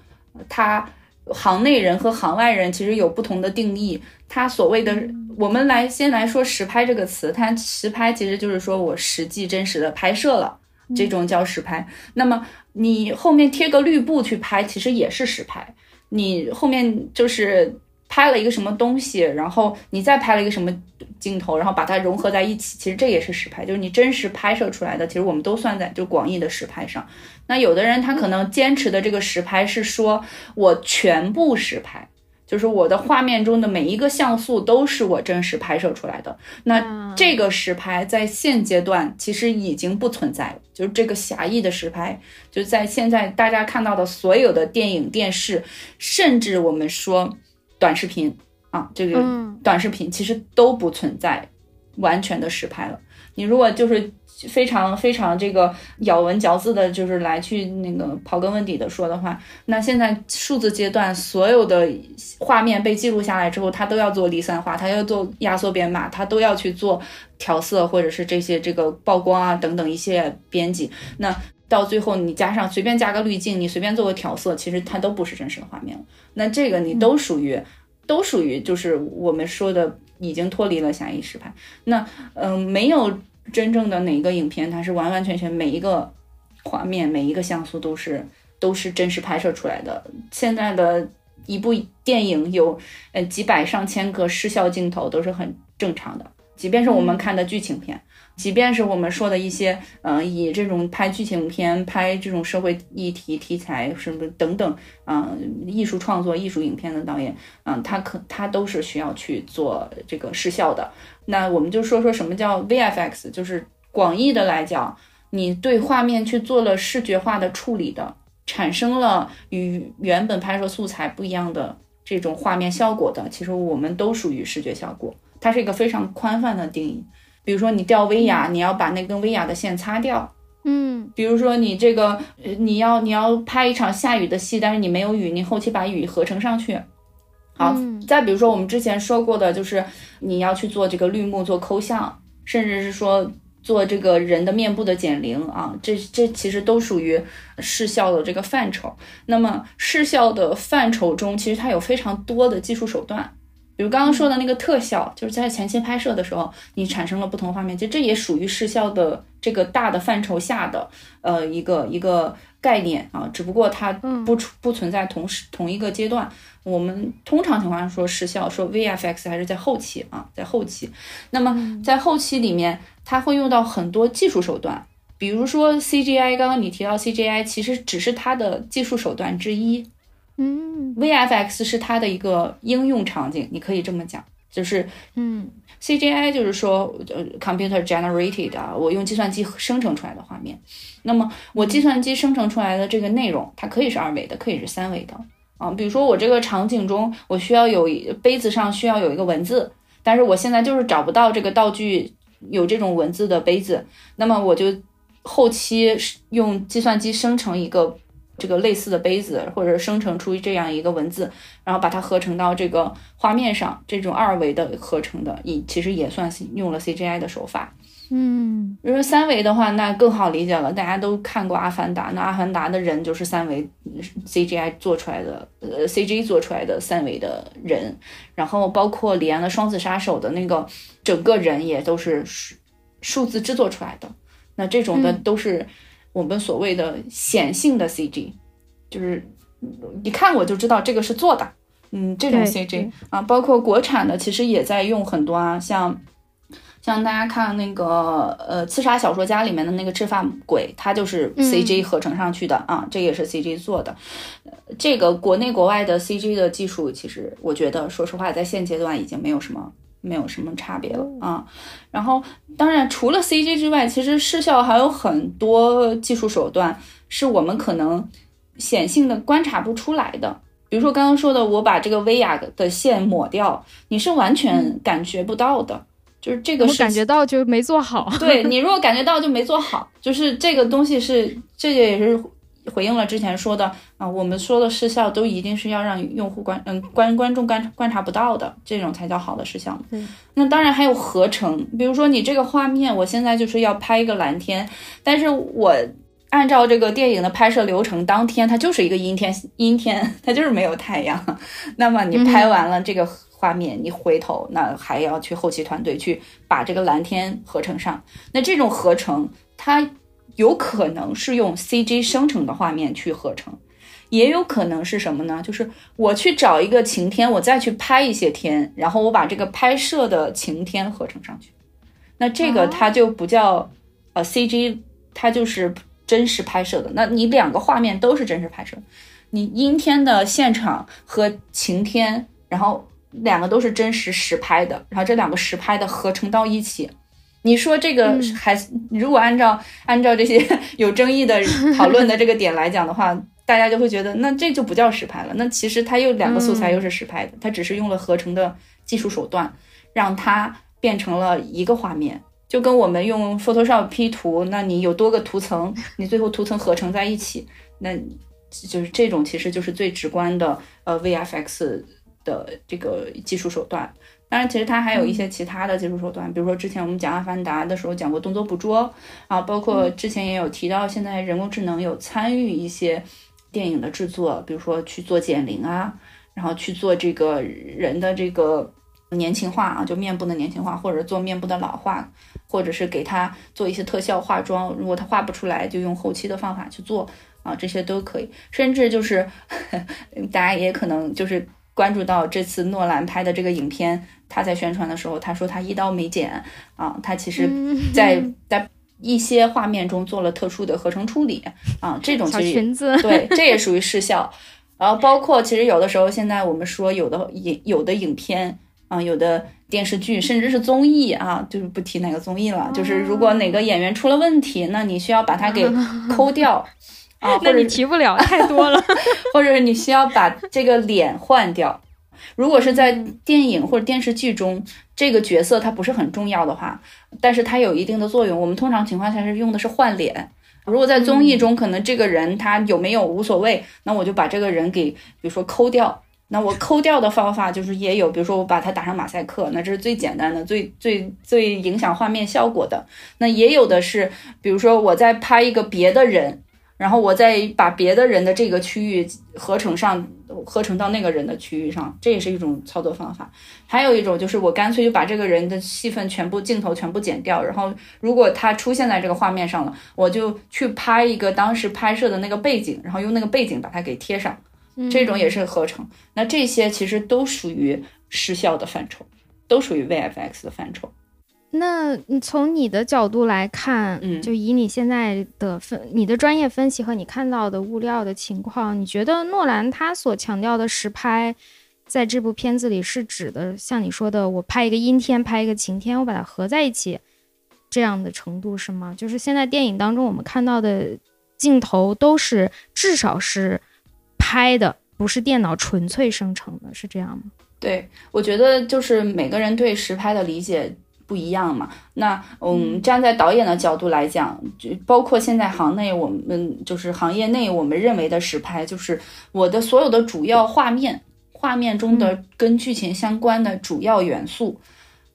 它。行内人和行外人其实有不同的定义。他所谓的，我们来先来说实拍这个词，它实拍其实就是说我实际真实的拍摄了，这种叫实拍。那么你后面贴个绿布去拍，其实也是实拍。你后面就是。拍了一个什么东西，然后你再拍了一个什么镜头，然后把它融合在一起，其实这也是实拍，就是你真实拍摄出来的。其实我们都算在就广义的实拍上。那有的人他可能坚持的这个实拍是说我全部实拍，就是我的画面中的每一个像素都是我真实拍摄出来的。那这个实拍在现阶段其实已经不存在了，就是这个狭义的实拍，就在现在大家看到的所有的电影、电视，甚至我们说。短视频啊，这个短视频其实都不存在完全的实拍了。你如果就是非常非常这个咬文嚼字的，就是来去那个刨根问底的说的话，那现在数字阶段所有的画面被记录下来之后，它都要做离散化，它要做压缩编码，它都要去做调色或者是这些这个曝光啊等等一些编辑。那到最后你加上随便加个滤镜，你随便做个调色，其实它都不是真实的画面了。那这个你都属于都属于就是我们说的已经脱离了狭义实拍。那嗯，没有。真正的哪一个影片，它是完完全全每一个画面、每一个像素都是都是真实拍摄出来的。现在的一部电影有呃几百上千个失效镜头都是很正常的，即便是我们看的剧情片。即便是我们说的一些，嗯，以这种拍剧情片、拍这种社会议题题材什么等等，嗯，艺术创作、艺术影片的导演，嗯，他可他都是需要去做这个视效的。那我们就说说什么叫 VFX，就是广义的来讲，你对画面去做了视觉化的处理的，产生了与原本拍摄素材不一样的这种画面效果的，其实我们都属于视觉效果。它是一个非常宽泛的定义。比如说你吊威亚，你要把那根威亚的线擦掉。嗯，比如说你这个，你要你要拍一场下雨的戏，但是你没有雨，你后期把雨合成上去。好，再比如说我们之前说过的，就是你要去做这个绿幕做抠像，甚至是说做这个人的面部的减龄啊，这这其实都属于视效的这个范畴。那么视效的范畴中，其实它有非常多的技术手段。比如刚刚说的那个特效，就是在前期拍摄的时候，你产生了不同画面，其实这也属于视效的这个大的范畴下的呃一个一个概念啊，只不过它不不存在同时同一个阶段。我们通常情况下说视效，说 VFX 还是在后期啊，在后期。那么在后期里面，它会用到很多技术手段，比如说 CGI。刚刚你提到 CGI，其实只是它的技术手段之一。嗯，VFX 是它的一个应用场景，你可以这么讲，就是嗯，CGI 就是说呃，computer generated 啊，我用计算机生成出来的画面。那么我计算机生成出来的这个内容，它可以是二维的，可以是三维的啊。比如说我这个场景中，我需要有杯子上需要有一个文字，但是我现在就是找不到这个道具有这种文字的杯子，那么我就后期用计算机生成一个。这个类似的杯子，或者生成出这样一个文字，然后把它合成到这个画面上，这种二维的合成的，也其实也算是用了 CGI 的手法。嗯，如果三维的话，那更好理解了。大家都看过《阿凡达》，那《阿凡达》的人就是三维 CGI 做出来的，呃，CG 做出来的三维的人。然后包括李安的《双子杀手》的那个整个人也都是数数字制作出来的。那这种的都是。我们所谓的显性的 CG，就是一看我就知道这个是做的，嗯，这种 CG 啊，包括国产的其实也在用很多啊，像像大家看那个呃《刺杀小说家》里面的那个制发鬼，它就是 CG 合成上去的啊，这也是 CG 做的。这个国内国外的 CG 的技术，其实我觉得说实话，在现阶段已经没有什么。没有什么差别了啊，然后当然除了 CG 之外，其实视效还有很多技术手段是我们可能显性的观察不出来的。比如说刚刚说的，我把这个威亚的线抹掉，你是完全感觉不到的，就是这个是感觉到就没做好。对你如果感觉到就没做好，就是这个东西是这个也是。回应了之前说的啊，我们说的失效都一定是要让用户观嗯观观众观观察不到的，这种才叫好的失效。嗯，那当然还有合成，比如说你这个画面，我现在就是要拍一个蓝天，但是我按照这个电影的拍摄流程，当天它就是一个阴天，阴天 它就是没有太阳。那么你拍完了这个画面，你回头那还要去后期团队去把这个蓝天合成上。那这种合成它。有可能是用 CG 生成的画面去合成，也有可能是什么呢？就是我去找一个晴天，我再去拍一些天，然后我把这个拍摄的晴天合成上去。那这个它就不叫呃 CG，它就是真实拍摄的。那你两个画面都是真实拍摄，你阴天的现场和晴天，然后两个都是真实实拍的，然后这两个实拍的合成到一起。你说这个还如果按照按照这些 有争议的 讨论的这个点来讲的话，大家就会觉得那这就不叫实拍了。那其实它又两个素材又是实拍的，它只是用了合成的技术手段，让它变成了一个画面，就跟我们用 Photoshop P 图，那你有多个图层，你最后图层合成在一起，那就是这种其实就是最直观的呃 VFX 的这个技术手段。当然，其实它还有一些其他的技术手段，比如说之前我们讲《阿凡达》的时候讲过动作捕捉啊，包括之前也有提到，现在人工智能有参与一些电影的制作，比如说去做减龄啊，然后去做这个人的这个年轻化啊，就面部的年轻化，或者做面部的老化，或者是给他做一些特效化妆，如果他画不出来，就用后期的方法去做啊，这些都可以，甚至就是 大家也可能就是关注到这次诺兰拍的这个影片。他在宣传的时候，他说他一刀没剪啊，他其实在在一些画面中做了特殊的合成处理啊，这种其实对，这也属于视效。然后包括其实有的时候，现在我们说有的影有的影片啊，有的电视剧，甚至是综艺啊，就是不提哪个综艺了，就是如果哪个演员出了问题，那你需要把它给抠掉啊，那你提不了太多了，或者你需要把这个脸换掉。如果是在电影或者电视剧中，这个角色它不是很重要的话，但是它有一定的作用，我们通常情况下是用的是换脸。如果在综艺中，可能这个人他有没有无所谓，那我就把这个人给，比如说抠掉。那我抠掉的方法就是也有，比如说我把它打上马赛克，那这是最简单的、最最最影响画面效果的。那也有的是，比如说我在拍一个别的人。然后我再把别的人的这个区域合成上，合成到那个人的区域上，这也是一种操作方法。还有一种就是我干脆就把这个人的戏份全部镜头全部剪掉，然后如果他出现在这个画面上了，我就去拍一个当时拍摄的那个背景，然后用那个背景把它给贴上，这种也是合成。那这些其实都属于失效的范畴，都属于 VFX 的范畴。那你从你的角度来看，嗯，就以你现在的分，你的专业分析和你看到的物料的情况，你觉得诺兰他所强调的实拍，在这部片子里是指的，像你说的，我拍一个阴天，拍一个晴天，我把它合在一起，这样的程度是吗？就是现在电影当中我们看到的镜头都是至少是拍的，不是电脑纯粹生成的，是这样吗？对，我觉得就是每个人对实拍的理解。不一样嘛？那嗯，站在导演的角度来讲，就包括现在行内我们就是行业内我们认为的实拍，就是我的所有的主要画面，画面中的跟剧情相关的主要元素，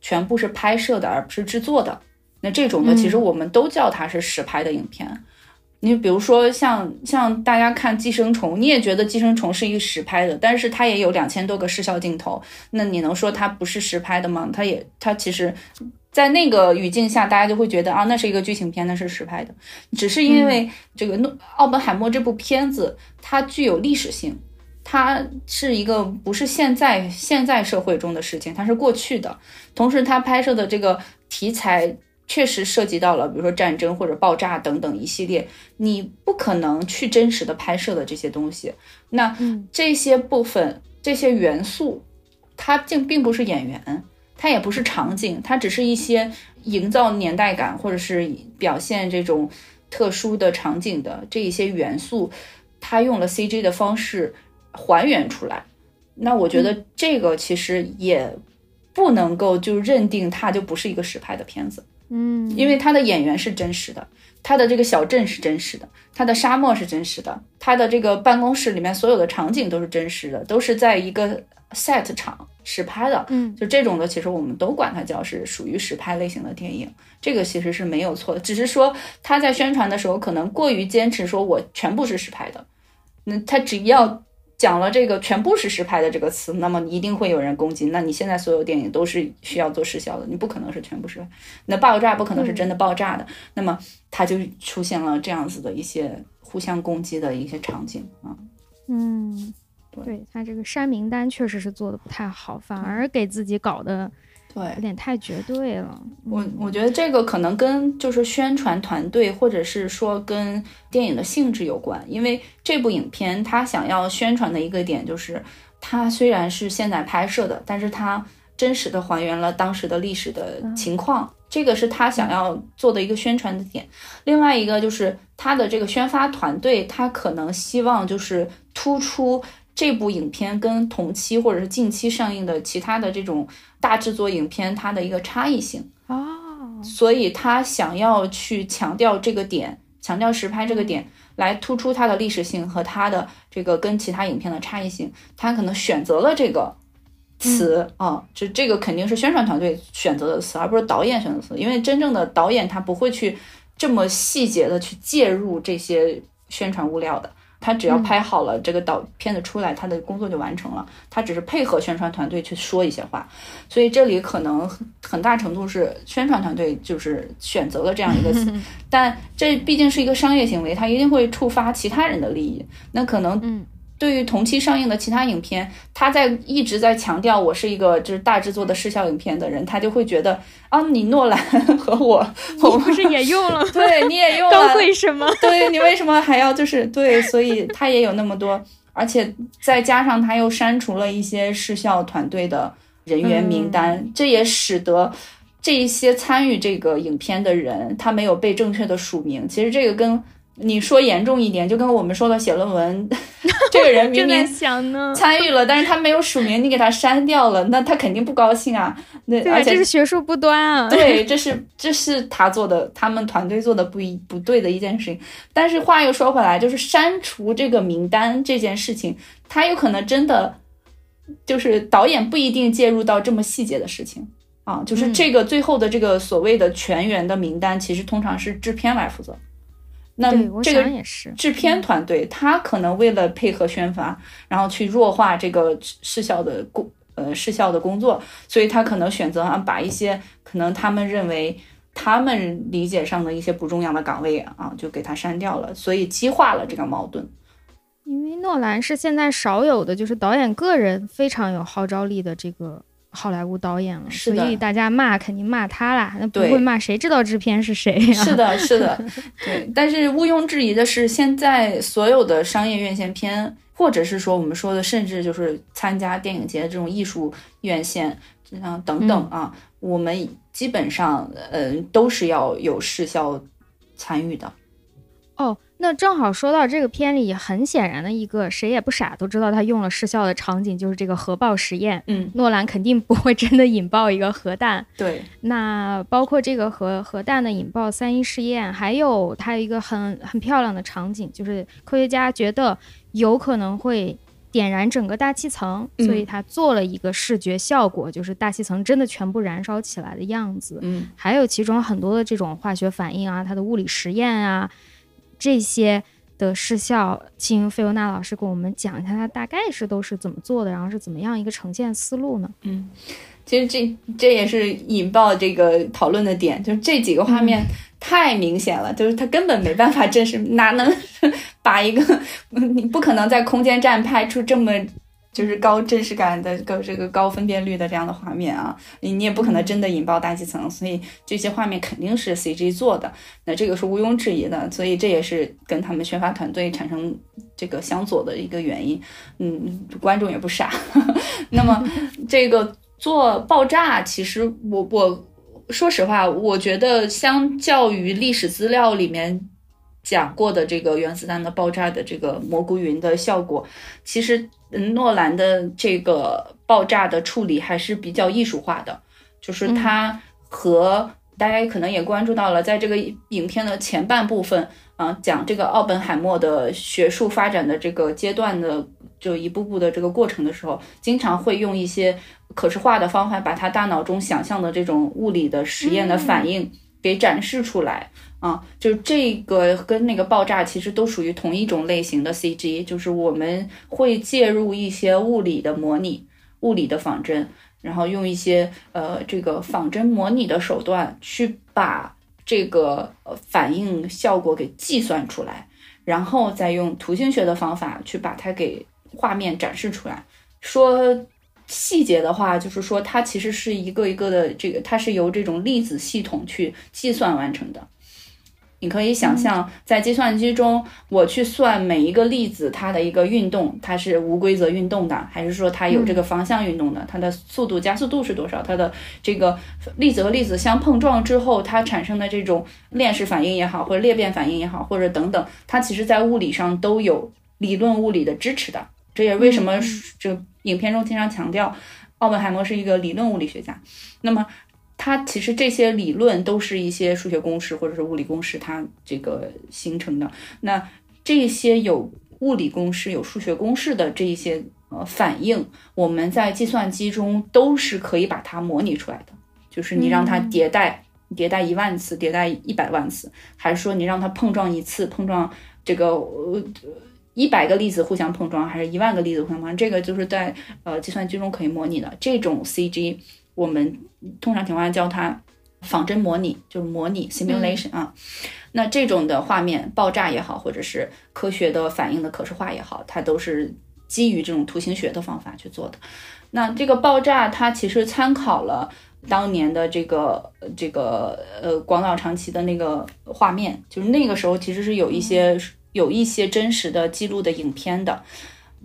全部是拍摄的，而不是制作的。那这种的，其实我们都叫它是实拍的影片。你比如说像像大家看《寄生虫》，你也觉得《寄生虫》是一个实拍的，但是它也有两千多个视效镜头，那你能说它不是实拍的吗？它也，它其实，在那个语境下，大家就会觉得啊，那是一个剧情片，那是实拍的。只是因为这个诺奥本海默这部片子，它具有历史性，它是一个不是现在现在社会中的事情，它是过去的，同时它拍摄的这个题材。确实涉及到了，比如说战争或者爆炸等等一系列，你不可能去真实的拍摄的这些东西。那这些部分、这些元素，它竟并不是演员，它也不是场景，它只是一些营造年代感或者是表现这种特殊的场景的这一些元素，它用了 CG 的方式还原出来。那我觉得这个其实也不能够就认定它就不是一个实拍的片子。嗯，因为他的演员是真实的，他的这个小镇是真实的，他的沙漠是真实的，他的这个办公室里面所有的场景都是真实的，都是在一个 set 场实拍的。嗯，就这种的，其实我们都管它叫是属于实拍类型的电影，这个其实是没有错的，只是说他在宣传的时候可能过于坚持说我全部是实拍的，那他只要。讲了这个全部是实拍的这个词，那么一定会有人攻击。那你现在所有电影都是需要做视效的，你不可能是全部实拍。那爆炸不可能是真的爆炸的，那么它就出现了这样子的一些互相攻击的一些场景啊。嗯，对他这个删名单确实是做的不太好，反而给自己搞得。对，有点太绝对了。我我觉得这个可能跟就是宣传团队，或者是说跟电影的性质有关。因为这部影片它想要宣传的一个点就是，它虽然是现在拍摄的，但是它真实的还原了当时的历史的情况，这个是他想要做的一个宣传的点。另外一个就是他的这个宣发团队，他可能希望就是突出这部影片跟同期或者是近期上映的其他的这种大制作影片它的一个差异性啊，所以他想要去强调这个点，强调实拍这个点，来突出它的历史性和它的这个跟其他影片的差异性，他可能选择了这个。词啊，就这个肯定是宣传团队选择的词，而不是导演选择的词。因为真正的导演他不会去这么细节的去介入这些宣传物料的，他只要拍好了这个导片子出来，他的工作就完成了。他只是配合宣传团队去说一些话，所以这里可能很大程度是宣传团队就是选择了这样一个词，但这毕竟是一个商业行为，它一定会触发其他人的利益。那可能嗯。对于同期上映的其他影片，他在一直在强调我是一个就是大制作的视效影片的人，他就会觉得啊，你诺兰 和我，我不是也用了？对，你也用了，高贵什么？对你为什么还要就是对？所以他也有那么多，而且再加上他又删除了一些视效团队的人员名单，这也使得这一些参与这个影片的人，他没有被正确的署名。其实这个跟。你说严重一点，就跟我们说的写论文，这个人明明参与了，但是他没有署名，你给他删掉了，那他肯定不高兴啊。那而且这是学术不端啊。对，这是这是他做的，他们团队做的不一不对的一件事情。但是话又说回来，就是删除这个名单这件事情，他有可能真的就是导演不一定介入到这么细节的事情啊。就是这个最后的这个所谓的全员的名单，其实通常是制片来负责。那这个制片团队，他可能为了配合宣发，然后去弱化这个视效的工呃视效的工作，所以他可能选择啊把一些可能他们认为他们理解上的一些不重要的岗位啊就给他删掉了，所以激化了这个矛盾。因为诺兰是现在少有的，就是导演个人非常有号召力的这个。好莱坞导演了，所以大家骂肯定骂他啦，那不会骂谁知道制片是谁呀？是的，是的，对。但是毋庸置疑的是，现在所有的商业院线片，或者是说我们说的，甚至就是参加电影节这种艺术院线，像等等啊，我们基本上嗯都是要有视效参与的。哦。那正好说到这个片里，很显然的一个谁也不傻都知道他用了失效的场景，就是这个核爆实验。嗯，诺兰肯定不会真的引爆一个核弹。对，那包括这个核核弹的引爆三一试验，还有它有一个很很漂亮的场景，就是科学家觉得有可能会点燃整个大气层，所以他做了一个视觉效果，就是大气层真的全部燃烧起来的样子。嗯，还有其中很多的这种化学反应啊，它的物理实验啊。这些的失效，请费尤娜老师给我们讲一下，它大概是都是怎么做的，然后是怎么样一个呈现思路呢？嗯，其实这这也是引爆这个讨论的点，就是这几个画面太明显了，就是他根本没办法真实，哪能 把一个你不可能在空间站拍出这么。就是高真实感的高这个高分辨率的这样的画面啊，你你也不可能真的引爆大气层，所以这些画面肯定是 CG 做的，那这个是毋庸置疑的，所以这也是跟他们宣发团队产生这个相左的一个原因。嗯，观众也不傻。那么 这个做爆炸，其实我我说实话，我觉得相较于历史资料里面。讲过的这个原子弹的爆炸的这个蘑菇云的效果，其实诺兰的这个爆炸的处理还是比较艺术化的，就是它和大家可能也关注到了，在这个影片的前半部分啊，讲这个奥本海默的学术发展的这个阶段的，就一步步的这个过程的时候，经常会用一些可视化的方法，把他大脑中想象的这种物理的实验的反应给展示出来。啊，就这个跟那个爆炸其实都属于同一种类型的 CG，就是我们会介入一些物理的模拟、物理的仿真，然后用一些呃这个仿真模拟的手段去把这个反应效果给计算出来，然后再用图形学的方法去把它给画面展示出来。说细节的话，就是说它其实是一个一个的这个，它是由这种粒子系统去计算完成的。你可以想象，在计算机中，我去算每一个粒子它的一个运动，它是无规则运动的，还是说它有这个方向运动的？它的速度加速度是多少？它的这个粒子和粒子相碰撞之后，它产生的这种链式反应也好，或者裂变反应也好，或者等等，它其实在物理上都有理论物理的支持的。这也为什么这影片中经常强调奥本海默是一个理论物理学家。那么他其实这些理论都是一些数学公式或者是物理公式，它这个形成的。那这些有物理公式、有数学公式的这一些呃反应，我们在计算机中都是可以把它模拟出来的。就是你让它迭代，迭代一万次，迭代一百万次，还是说你让它碰撞一次，碰撞这个呃一百个粒子互相碰撞，还是一万个粒子互相碰撞？这个就是在呃计算机中可以模拟的。这种 CG 我们通常情况下叫它仿真模拟，就是模拟 simulation 啊。那这种的画面爆炸也好，或者是科学的反应的可视化也好，它都是基于这种图形学的方法去做的。那这个爆炸它其实参考了。当年的这个这个呃广岛长崎的那个画面，就是那个时候其实是有一些有一些真实的记录的影片的。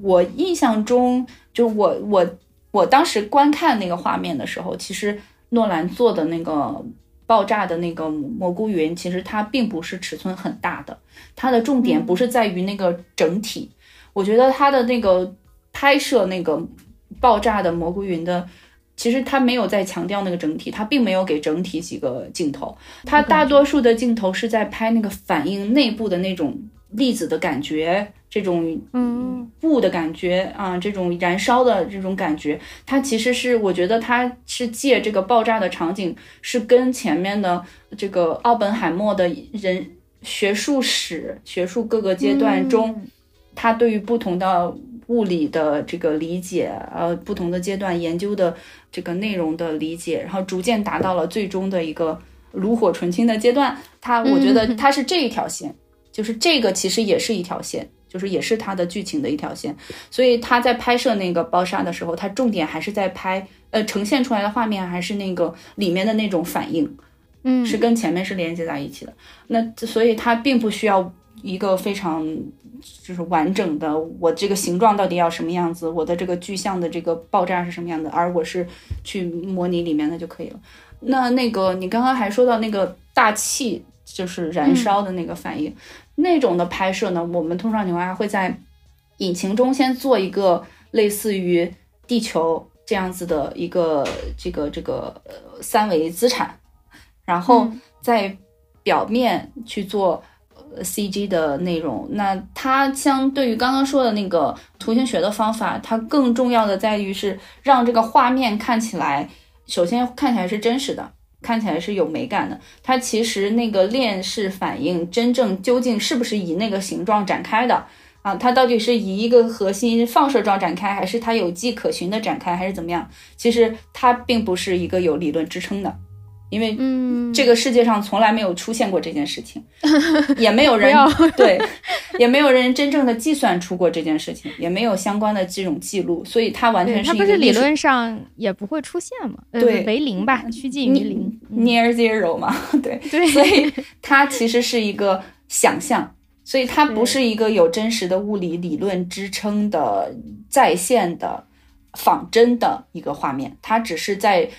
我印象中，就我我我当时观看那个画面的时候，其实诺兰做的那个爆炸的那个蘑菇云，其实它并不是尺寸很大的，它的重点不是在于那个整体。我觉得它的那个拍摄那个爆炸的蘑菇云的。其实它没有在强调那个整体，它并没有给整体几个镜头，它大多数的镜头是在拍那个反应内部的那种粒子的感觉，这种嗯雾的感觉啊，这种燃烧的这种感觉，它其实是我觉得它是借这个爆炸的场景，是跟前面的这个奥本海默的人学术史、学术各个阶段中，他对于不同的。物理的这个理解，呃，不同的阶段研究的这个内容的理解，然后逐渐达到了最终的一个炉火纯青的阶段。它，我觉得它是这一条线，就是这个其实也是一条线，就是也是它的剧情的一条线。所以他在拍摄那个包杀的时候，他重点还是在拍，呃，呈现出来的画面还是那个里面的那种反应，嗯，是跟前面是连接在一起的。那所以它并不需要一个非常。就是完整的，我这个形状到底要什么样子？我的这个具象的这个爆炸是什么样的？而我是去模拟里面的就可以了。那那个你刚刚还说到那个大气就是燃烧的那个反应，那种的拍摄呢？我们通常情况下会在引擎中先做一个类似于地球这样子的一个这个这个呃三维资产，然后在表面去做。C G 的内容，那它相对于刚刚说的那个图形学的方法，它更重要的在于是让这个画面看起来，首先看起来是真实的，看起来是有美感的。它其实那个链式反应真正究竟是不是以那个形状展开的啊？它到底是以一个核心放射状展开，还是它有迹可循的展开，还是怎么样？其实它并不是一个有理论支撑的。因为这个世界上从来没有出现过这件事情，也没有人 对，也没有人真正的计算出过这件事情，也没有相关的这种记录，所以它完全是它不是理论上也不会出现嘛？对，为零吧，趋近于零，near zero 嘛？对对，所以它其实是一个想象，所以它不是一个有真实的物理理论支撑的在线的仿真的一个画面，它只是在。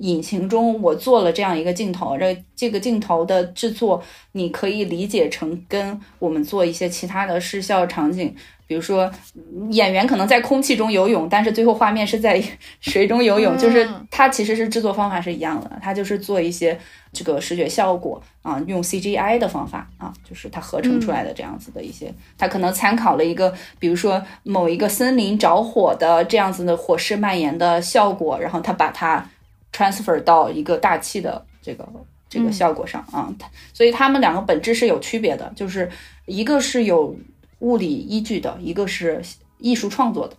引擎中，我做了这样一个镜头，这这个镜头的制作，你可以理解成跟我们做一些其他的视效场景，比如说演员可能在空气中游泳，但是最后画面是在 水中游泳，就是它其实是制作方法是一样的，它就是做一些这个视觉效果啊，用 CGI 的方法啊，就是它合成出来的这样子的一些，它可能参考了一个，比如说某一个森林着火的这样子的火势蔓延的效果，然后它把它。Transfer 到一个大气的这个这个效果上啊，所以它们两个本质是有区别的，就是一个是有物理依据的，一个是艺术创作的。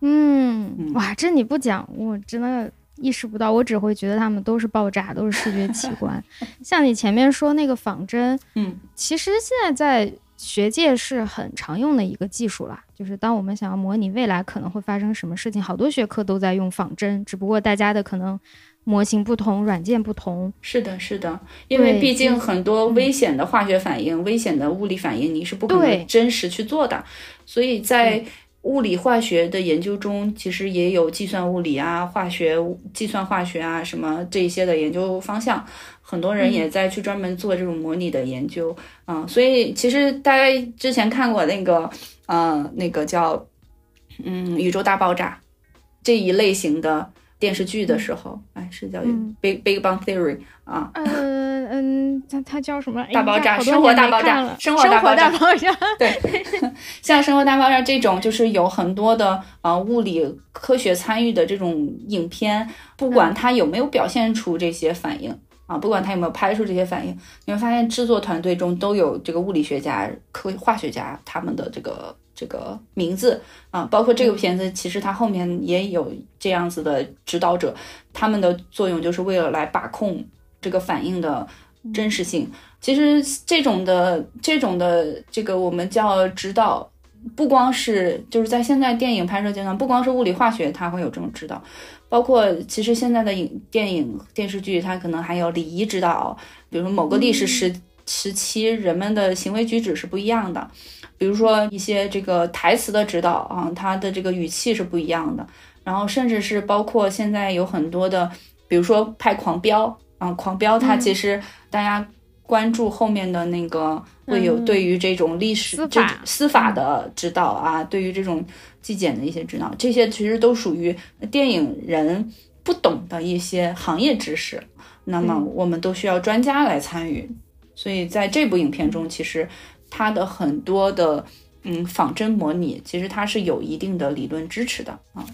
嗯，哇，这你不讲，我真的意识不到，我只会觉得他们都是爆炸，都是视觉奇观。像你前面说那个仿真，嗯，其实现在在学界是很常用的一个技术啦，就是当我们想要模拟未来可能会发生什么事情，好多学科都在用仿真，只不过大家的可能。模型不同，软件不同，是的，是的，因为毕竟很多危险的化学反应、危险的物理反应，你是不可能真实去做的。所以在物理化学的研究中，其实也有计算物理啊、化学、计算化学啊什么这些的研究方向。很多人也在去专门做这种模拟的研究啊。所以其实大家之前看过那个，呃，那个叫。嗯宇宙大爆炸这一类型的电视剧的时候，哎，是叫嗯 Big Big Bang Theory 啊，嗯嗯，它它叫什么？哎大爆炸生活大爆炸了生生活活大爆炸大爆炸。对，像《生活大爆炸》这种，就是有很多的啊物理科学参与的这种影片，不管它有没有表现出这些反应。啊，不管它有没有拍出这些反应，你会发现制作团队中都有这个物理学家、科化学家他们的这个这个名字啊，包括这个片子，其实它后面也有这样子的指导者，他们的作用就是为了来把控这个反应的真实性。其实这种的这种的这个我们叫指导，不光是就是在现在电影拍摄阶段，不光是物理化学它会有这种指导，包括其实现在的影电影电视剧它可能还有礼仪指导，比如说某个历史时、时期人们的行为举止是不一样的，比如说一些这个台词的指导啊，它的这个语气是不一样的，然后甚至是包括现在有很多的，比如说拍《狂飙》啊，《狂飙》它嗯。其实大家关注后面的那个会有嗯。对于这种历史、这司法司法的指导啊，对于这种纪检的一些指导，这些其实都属于电影人不懂的一些行业知识，那么嗯。我们都需要专家来参与。所以在这部影片中，其实它的很多的嗯仿真模拟，其实它是有一定的理论支持的啊。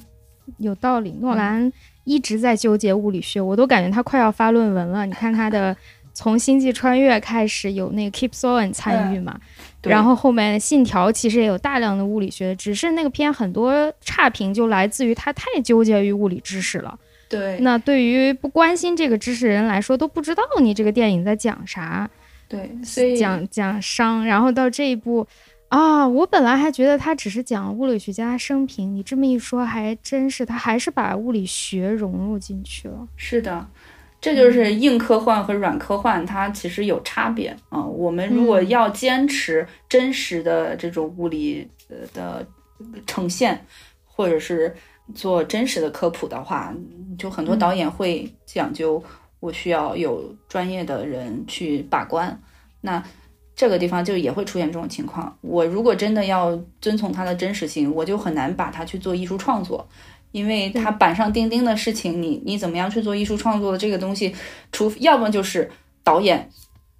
有道理。诺兰一直在纠结物理学，我都感觉他快要发论文了。你看他的 从《星际穿越》开始有那个 Keep Soen 参与嘛，对然后后面《信条》其实也有大量的物理学，只是那个片很多差评就来自于他太纠结于物理知识了。对那对于不关心这个知识的人来说，都不知道你这个电影在讲啥。对，所以讲讲伤，然后到这一步啊，我本来还觉得他只是讲物理学家生平，你这么一说，还真是他还是把物理学融入进去了。是的，这就是硬科幻和软科幻，它其实有差别啊、我们如果嗯。要坚持真实的这种物理呃的呈现，或者是做真实的科普的话，就很多导演会讲究，我需要有专业的人去把关。那这个地方就也会出现这种情况。我如果真的要遵从它的真实性，我就很难把它去做艺术创作。因为它板上钉钉的事情，你你怎么样去做艺术创作的这个东西，除要么就是导演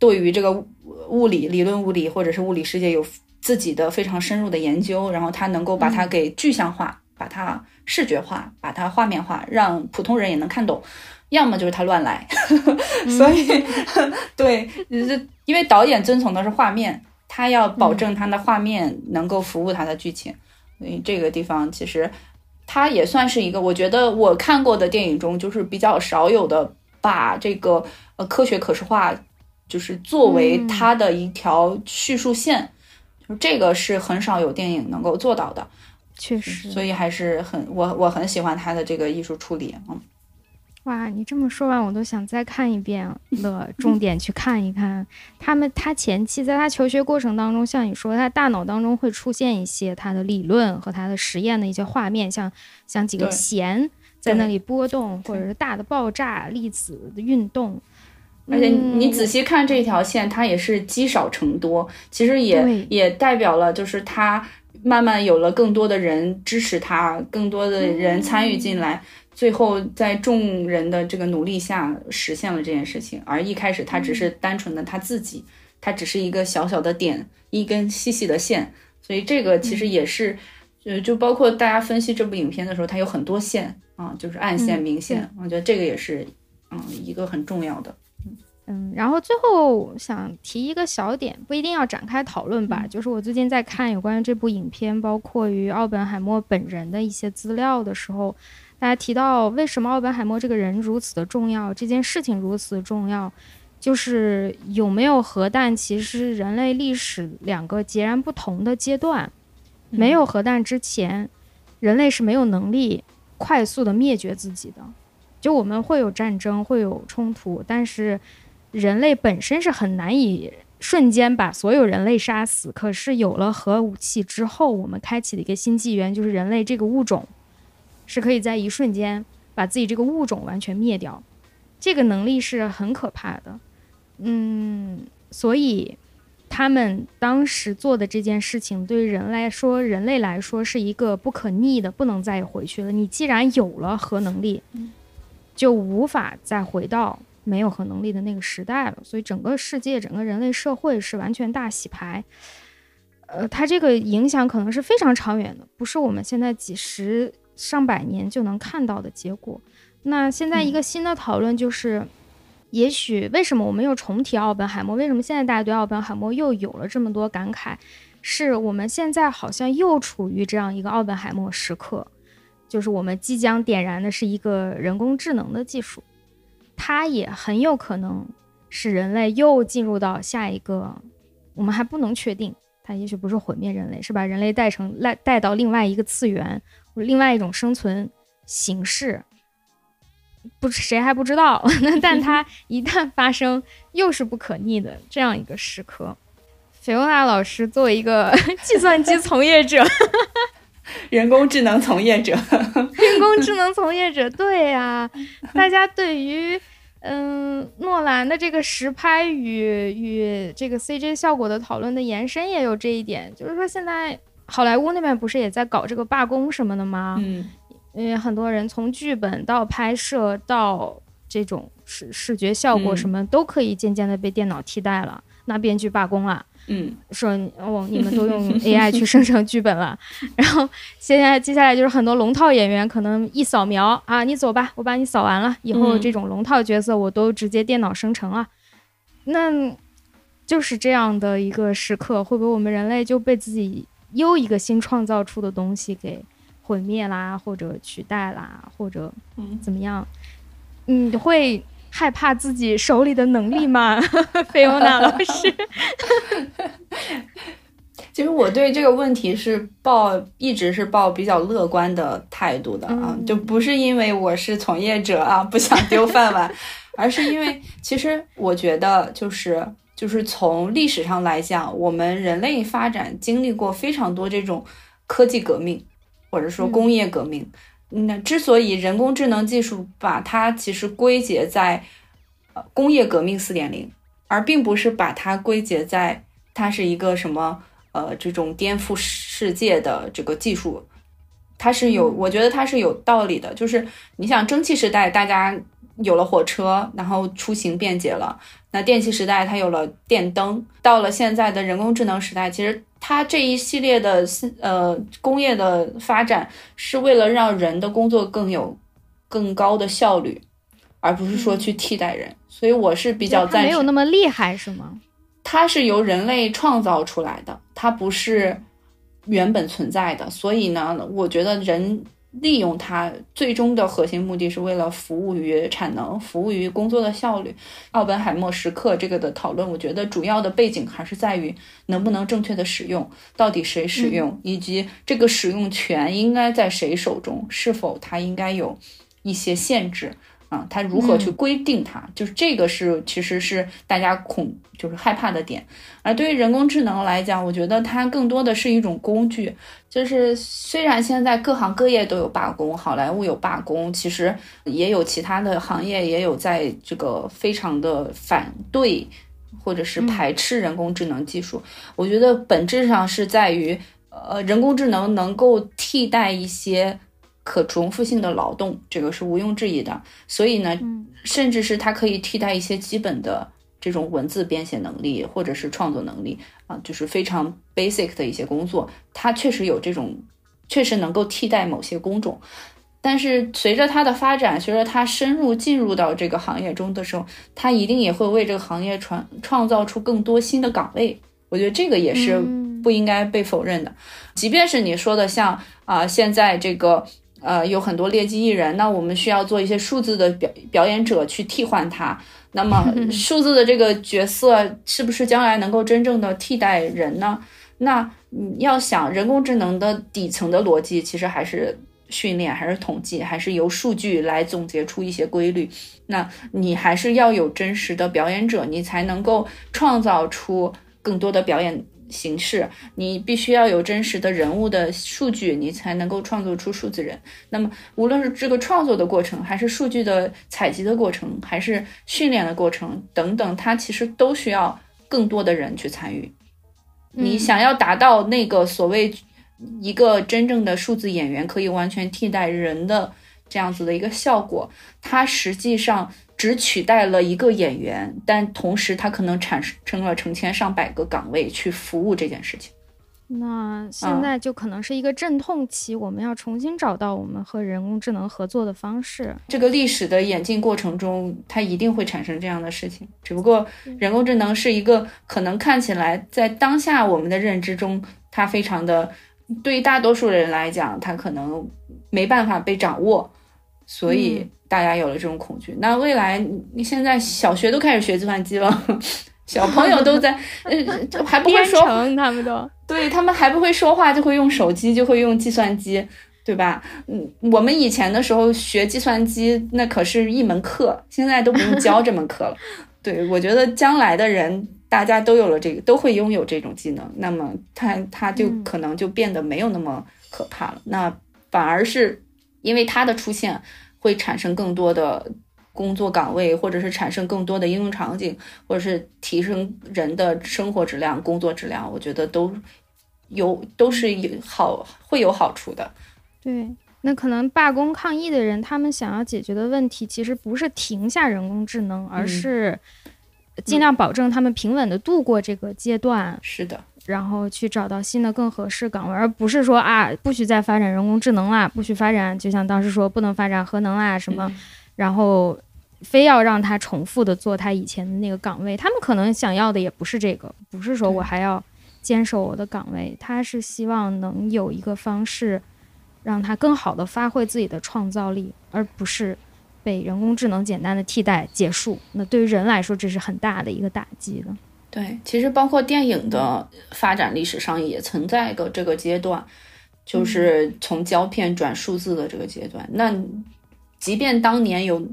对于这个物物理理论物理或者是物理世界有自己的非常深入的研究，然后他能够把它给具象化，把它视觉化，把它画面化，让普通人也能看懂。要么就是他乱来，所以 对，就是因为导演遵从的是画面，他要保证他的画面能够服务他的剧情，所以这个地方其实他也算是一个，我觉得我看过的电影中就是比较少有的把这个呃科学可视化，就是作为嗯它的一条叙述线，就这个是很少有电影能够做到的，确实，所以还是很我我很喜欢他的这个艺术处理，嗯。哇，你这么说完，我都想再看一遍了，重点去看一看。他们他前期在他求学过程当中，像你说，他大脑当中会出现一些他的理论和他的实验的一些画面，像像几个弦在那里波动，或者是大的爆炸、粒子的运动。而且你嗯仔细看这条线，它也是积少成多，其实也也代表了就是他慢慢有了更多的人支持他，更多的人参与进来，最后在众人的这个努力下实现了这件事情。而一开始他只是单纯的他自己，他只是一个小小的点，一根细细的线，所以这个其实也是，呃，就包括大家分析这部影片的时候，它有很多线啊，就是暗线、嗯明线，我觉得这个也是嗯一个很重要的。嗯，然后最后想提一个小点，不一定要展开讨论吧。就是我最近在看有关于这部影片，包括于奥本海默本人的一些资料的时候，大家提到为什么奥本海默这个人如此的重要，这件事情如此重要，就是有没有核弹，其实人类历史两个截然不同的阶段。没有核弹之前，人类是没有能力快速的灭绝自己的。就我们会有战争，会有冲突，但是人类本身是很难以瞬间把所有人类杀死。可是有了核武器之后，我们开启了一个新纪元，就是人类这个物种是可以在一瞬间把自己这个物种完全灭掉。这个能力是很可怕的。嗯，所以他们当时做的这件事情，对人来说，人类来说是一个不可逆的，不能再回去了。你既然有了核能力，就无法再回到没有核能力的那个时代了。所以，整个世界，整个人类社会是完全大洗牌。呃，它这个影响可能是非常长远的，不是我们现在几十上百年就能看到的结果。那现在一个新的讨论就是。也许为什么我们又重提奥本海默？为什么现在大家对奥本海默又有了这么多感慨？是我们现在好像又处于这样一个奥本海默时刻，就是我们即将点燃的是一个人工智能的技术，它也很有可能使人类又进入到下一个，我们还不能确定，它也许不是毁灭人类，是把人类带成带带到另外一个次元，或另外一种生存形式。不，谁还不知道？但它一旦发生，又是不可逆的这样一个时刻。菲欧娜老师作为一个 计算机从业者，人工智能从业者，人工智能从业者，对呀，大家对于嗯诺兰的这个实拍与与这个 CJ 效果的讨论的延伸也有这一点，就是说现在好莱坞那边不是也在搞这个罢工什么的吗？嗯。因为很多人从剧本到拍摄到这种视视觉效果什么都可以渐渐的被电脑替代了，那编剧罢工了，嗯，说哦你们都用 AI 去生成剧本了，然后现在接下来就是很多龙套演员可能一扫描啊你走吧，我把你扫完了以后这种龙套角色我都直接电脑生成了，那就是这样的一个时刻，会不会我们人类就被自己又一个新创造出的东西给？毁灭啦，或者取代啦，或者怎么样？你会害怕自己手里的能力吗？菲欧娜老师，其实我对这个问题是抱一直是抱比较乐观的态度的啊，就不是因为我是从业者啊，不想丢饭碗，而是因为其实我觉得就是就是从历史上来讲，我们人类发展经历过非常多这种科技革命。或者说工业革命，那之所以人工智能技术把它其实归结在呃工业革命四点零，而并不是把它归结在它是一个什么呃这种颠覆世界的这个技术，它是有，我觉得它是有道理的。就是你想蒸汽时代，大家有了火车，然后出行便捷了；那电气时代，它有了电灯；到了现在的人工智能时代，其实。它这一系列的呃工业的发展，是为了让人的工作更有更高的效率，而不是说去替代人。所以我是比较赞成。没有那么厉害是吗？它是由人类创造出来的，它不是原本存在的。所以呢，我觉得人。利用它最终的核心目的是为了服务于产能，服务于工作的效率。奥本海默时刻这个的讨论，我觉得主要的背景还是在于能不能正确的使用，到底谁使用，以及这个使用权应该在谁手中，是否它应该有一些限制。啊，它如何去规定它？就是这个是其实是大家恐就是害怕的点。而对于人工智能来讲，我觉得它更多的是一种工具。就是虽然现在各行各业都有罢工，好莱坞有罢工，其实也有其他的行业也有在这个非常的反对或者是排斥人工智能技术。我觉得本质上是在于，呃，人工智能能够替代一些。可重复性的劳动，这个是毋庸置疑的。所以呢，甚至是它可以替代一些基本的这种文字编写能力，或者是创作能力啊，就是非常 basic 的一些工作，它确实有这种，确实能够替代某些工种。但是随着它的发展，随着它深入进入到这个行业中的时候，它一定也会为这个行业创创造出更多新的岗位。我觉得这个也是不应该被否认的。即便是你说的像啊，现在这个。呃，有很多劣迹艺人，那我们需要做一些数字的表表演者去替换他。那么，数字的这个角色是不是将来能够真正的替代人呢？那你要想，人工智能的底层的逻辑其实还是训练，还是统计，还是由数据来总结出一些规律。那你还是要有真实的表演者，你才能够创造出更多的表演。形式，你必须要有真实的人物的数据，你才能够创作出数字人。那么，无论是这个创作的过程，还是数据的采集的过程，还是训练的过程等等，它其实都需要更多的人去参与。你想要达到那个所谓一个真正的数字演员可以完全替代人的这样子的一个效果，它实际上只取代了一个演员，但同时它可能产生了成千上百个岗位去服务这件事情。那现在就可能是一个阵痛期，我们要重新找到我们和人工智能合作的方式。这个历史的演进过程中，它一定会产生这样的事情。只不过人工智能是一个可能看起来在当下我们的认知中，它非常的对于大多数人来讲，它可能没办法被掌握，所以大家有了这种恐惧。那未来，你现在小学都开始学计算机了。小朋友都在，呃，还不会说，他们都对他们还不会说话，就会用手机，就会用计算机，对吧？嗯，我们以前的时候学计算机，那可是一门课，现在都不用教这门课了。对，我觉得将来的人，大家都有了这个，都会拥有这种技能，那么他他就可能就变得没有那么可怕了。那反而是因为它的出现，会产生更多的。工作岗位，或者是产生更多的应用场景，或者是提升人的生活质量、工作质量，我觉得都有都是有好会有好处的。对，那可能罢工抗议的人，他们想要解决的问题，其实不是停下人工智能，而是尽量保证他们平稳的度过这个阶段。是的，然后去找到新的更合适岗位，而不是说啊，不许再发展人工智能啦，不许发展，就像当时说不能发展核能啦什么，然后。非要让他重复的做他以前的那个岗位，他们可能想要的也不是这个，不是说我还要坚守我的岗位，他是希望能有一个方式，让他更好的发挥自己的创造力，而不是被人工智能简单的替代结束。那对于人来说，这是很大的一个打击的。对，其实包括电影的发展历史上也存在一个这个阶段，就是从胶片转数字的这个阶段。那即便当年有。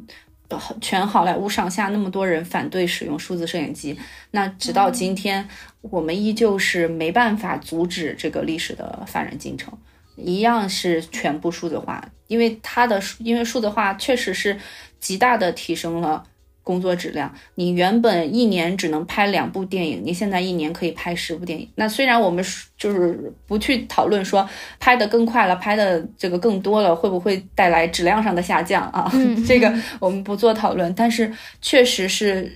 全好莱坞上下那么多人反对使用数字摄影机，那直到今天，我们依旧是没办法阻止这个历史的发展进程，一样是全部数字化，因为它的因为数字化确实是极大的提升了。工作质量，你原本一年只能拍两部电影，你现在一年可以拍十部电影。那虽然我们就是不去讨论说拍的更快了，拍的这个更多了，会不会带来质量上的下降啊？这个我们不做讨论，但是确实是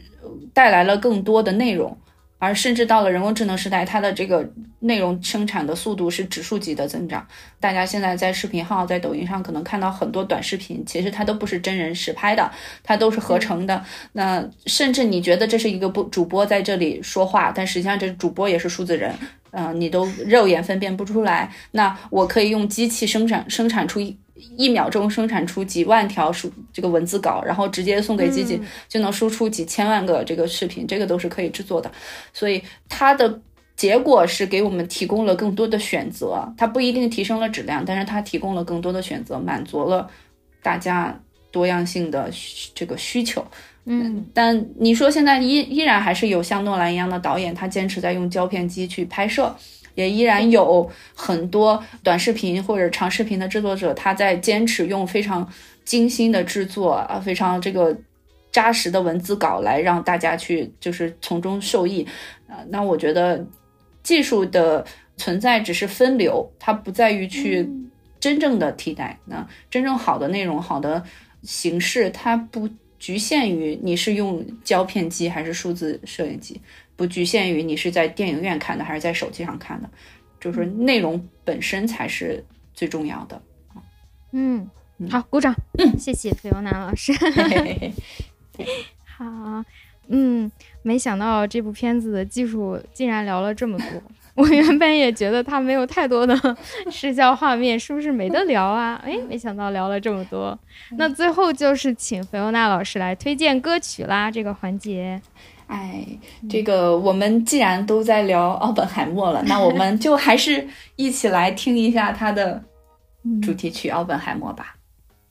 带来了更多的内容。而甚至到了人工智能时代，它的这个内容生产的速度是指数级的增长。大家现在在视频号、在抖音上可能看到很多短视频，其实它都不是真人实拍的，它都是合成的。那甚至你觉得这是一个不主播在这里说话，但实际上这主播也是数字人，嗯，你都肉眼分辨不出来。那我可以用机器生产生产出一。秒钟生产出几万条数这个文字稿，然后直接送给机器，就能输出几千万个这个视频，这个都是可以制作的。所以它的结果是给我们提供了更多的选择，它不一定提升了质量，但是它提供了更多的选择，满足了大家多样性的这个需求。嗯，但你说现在依依然还是有像诺兰一样的导演，他坚持在用胶片机去拍摄。也依然有很多短视频或者长视频的制作者，他在坚持用非常精心的制作啊，非常这个扎实的文字稿来让大家去就是从中受益啊。那我觉得技术的存在只是分流，它不在于去真正的替代。那真正好的内容、好的形式，它不局限于你是用胶片机还是数字摄影机。不局限于你是在电影院看的还是在手机上看的，就是内容本身才是最重要的。嗯，好，鼓掌。嗯，谢谢菲欧娜老师。好，嗯，没想到这部片子的技术竟然聊了这么多。我原本也觉得它没有太多的 视效画面，是不是没得聊啊？哎，没想到聊了这么多。那最后就是请菲欧娜老师来推荐歌曲啦，这个环节。哎，这个我们既然都在聊奥本海默了，那我们就还是一起来听一下他的主题曲《奥本海默》吧。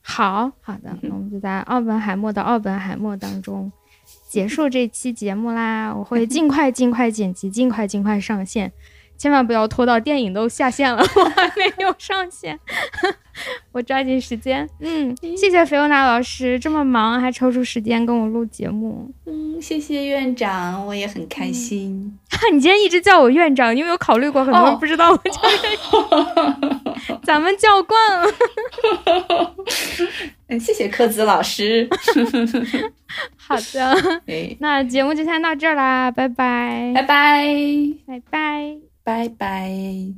好好的，那我们就在奥本海默的奥本海默当中结束这期节目啦。我会 尽快尽快剪辑，尽快尽快上线。千万不要拖到电影都下线了，我还没有上线，我抓紧时间。嗯，谢谢菲欧娜老师，这么忙还抽出时间跟我录节目。嗯，谢谢院长，我也很开心。你今天一直叫我院长，你有没有考虑过很多人不知道我叫院长？咱们叫惯了。嗯，谢谢科子老师。好的，那节目就先到这儿啦，拜拜，拜拜，拜拜，拜拜。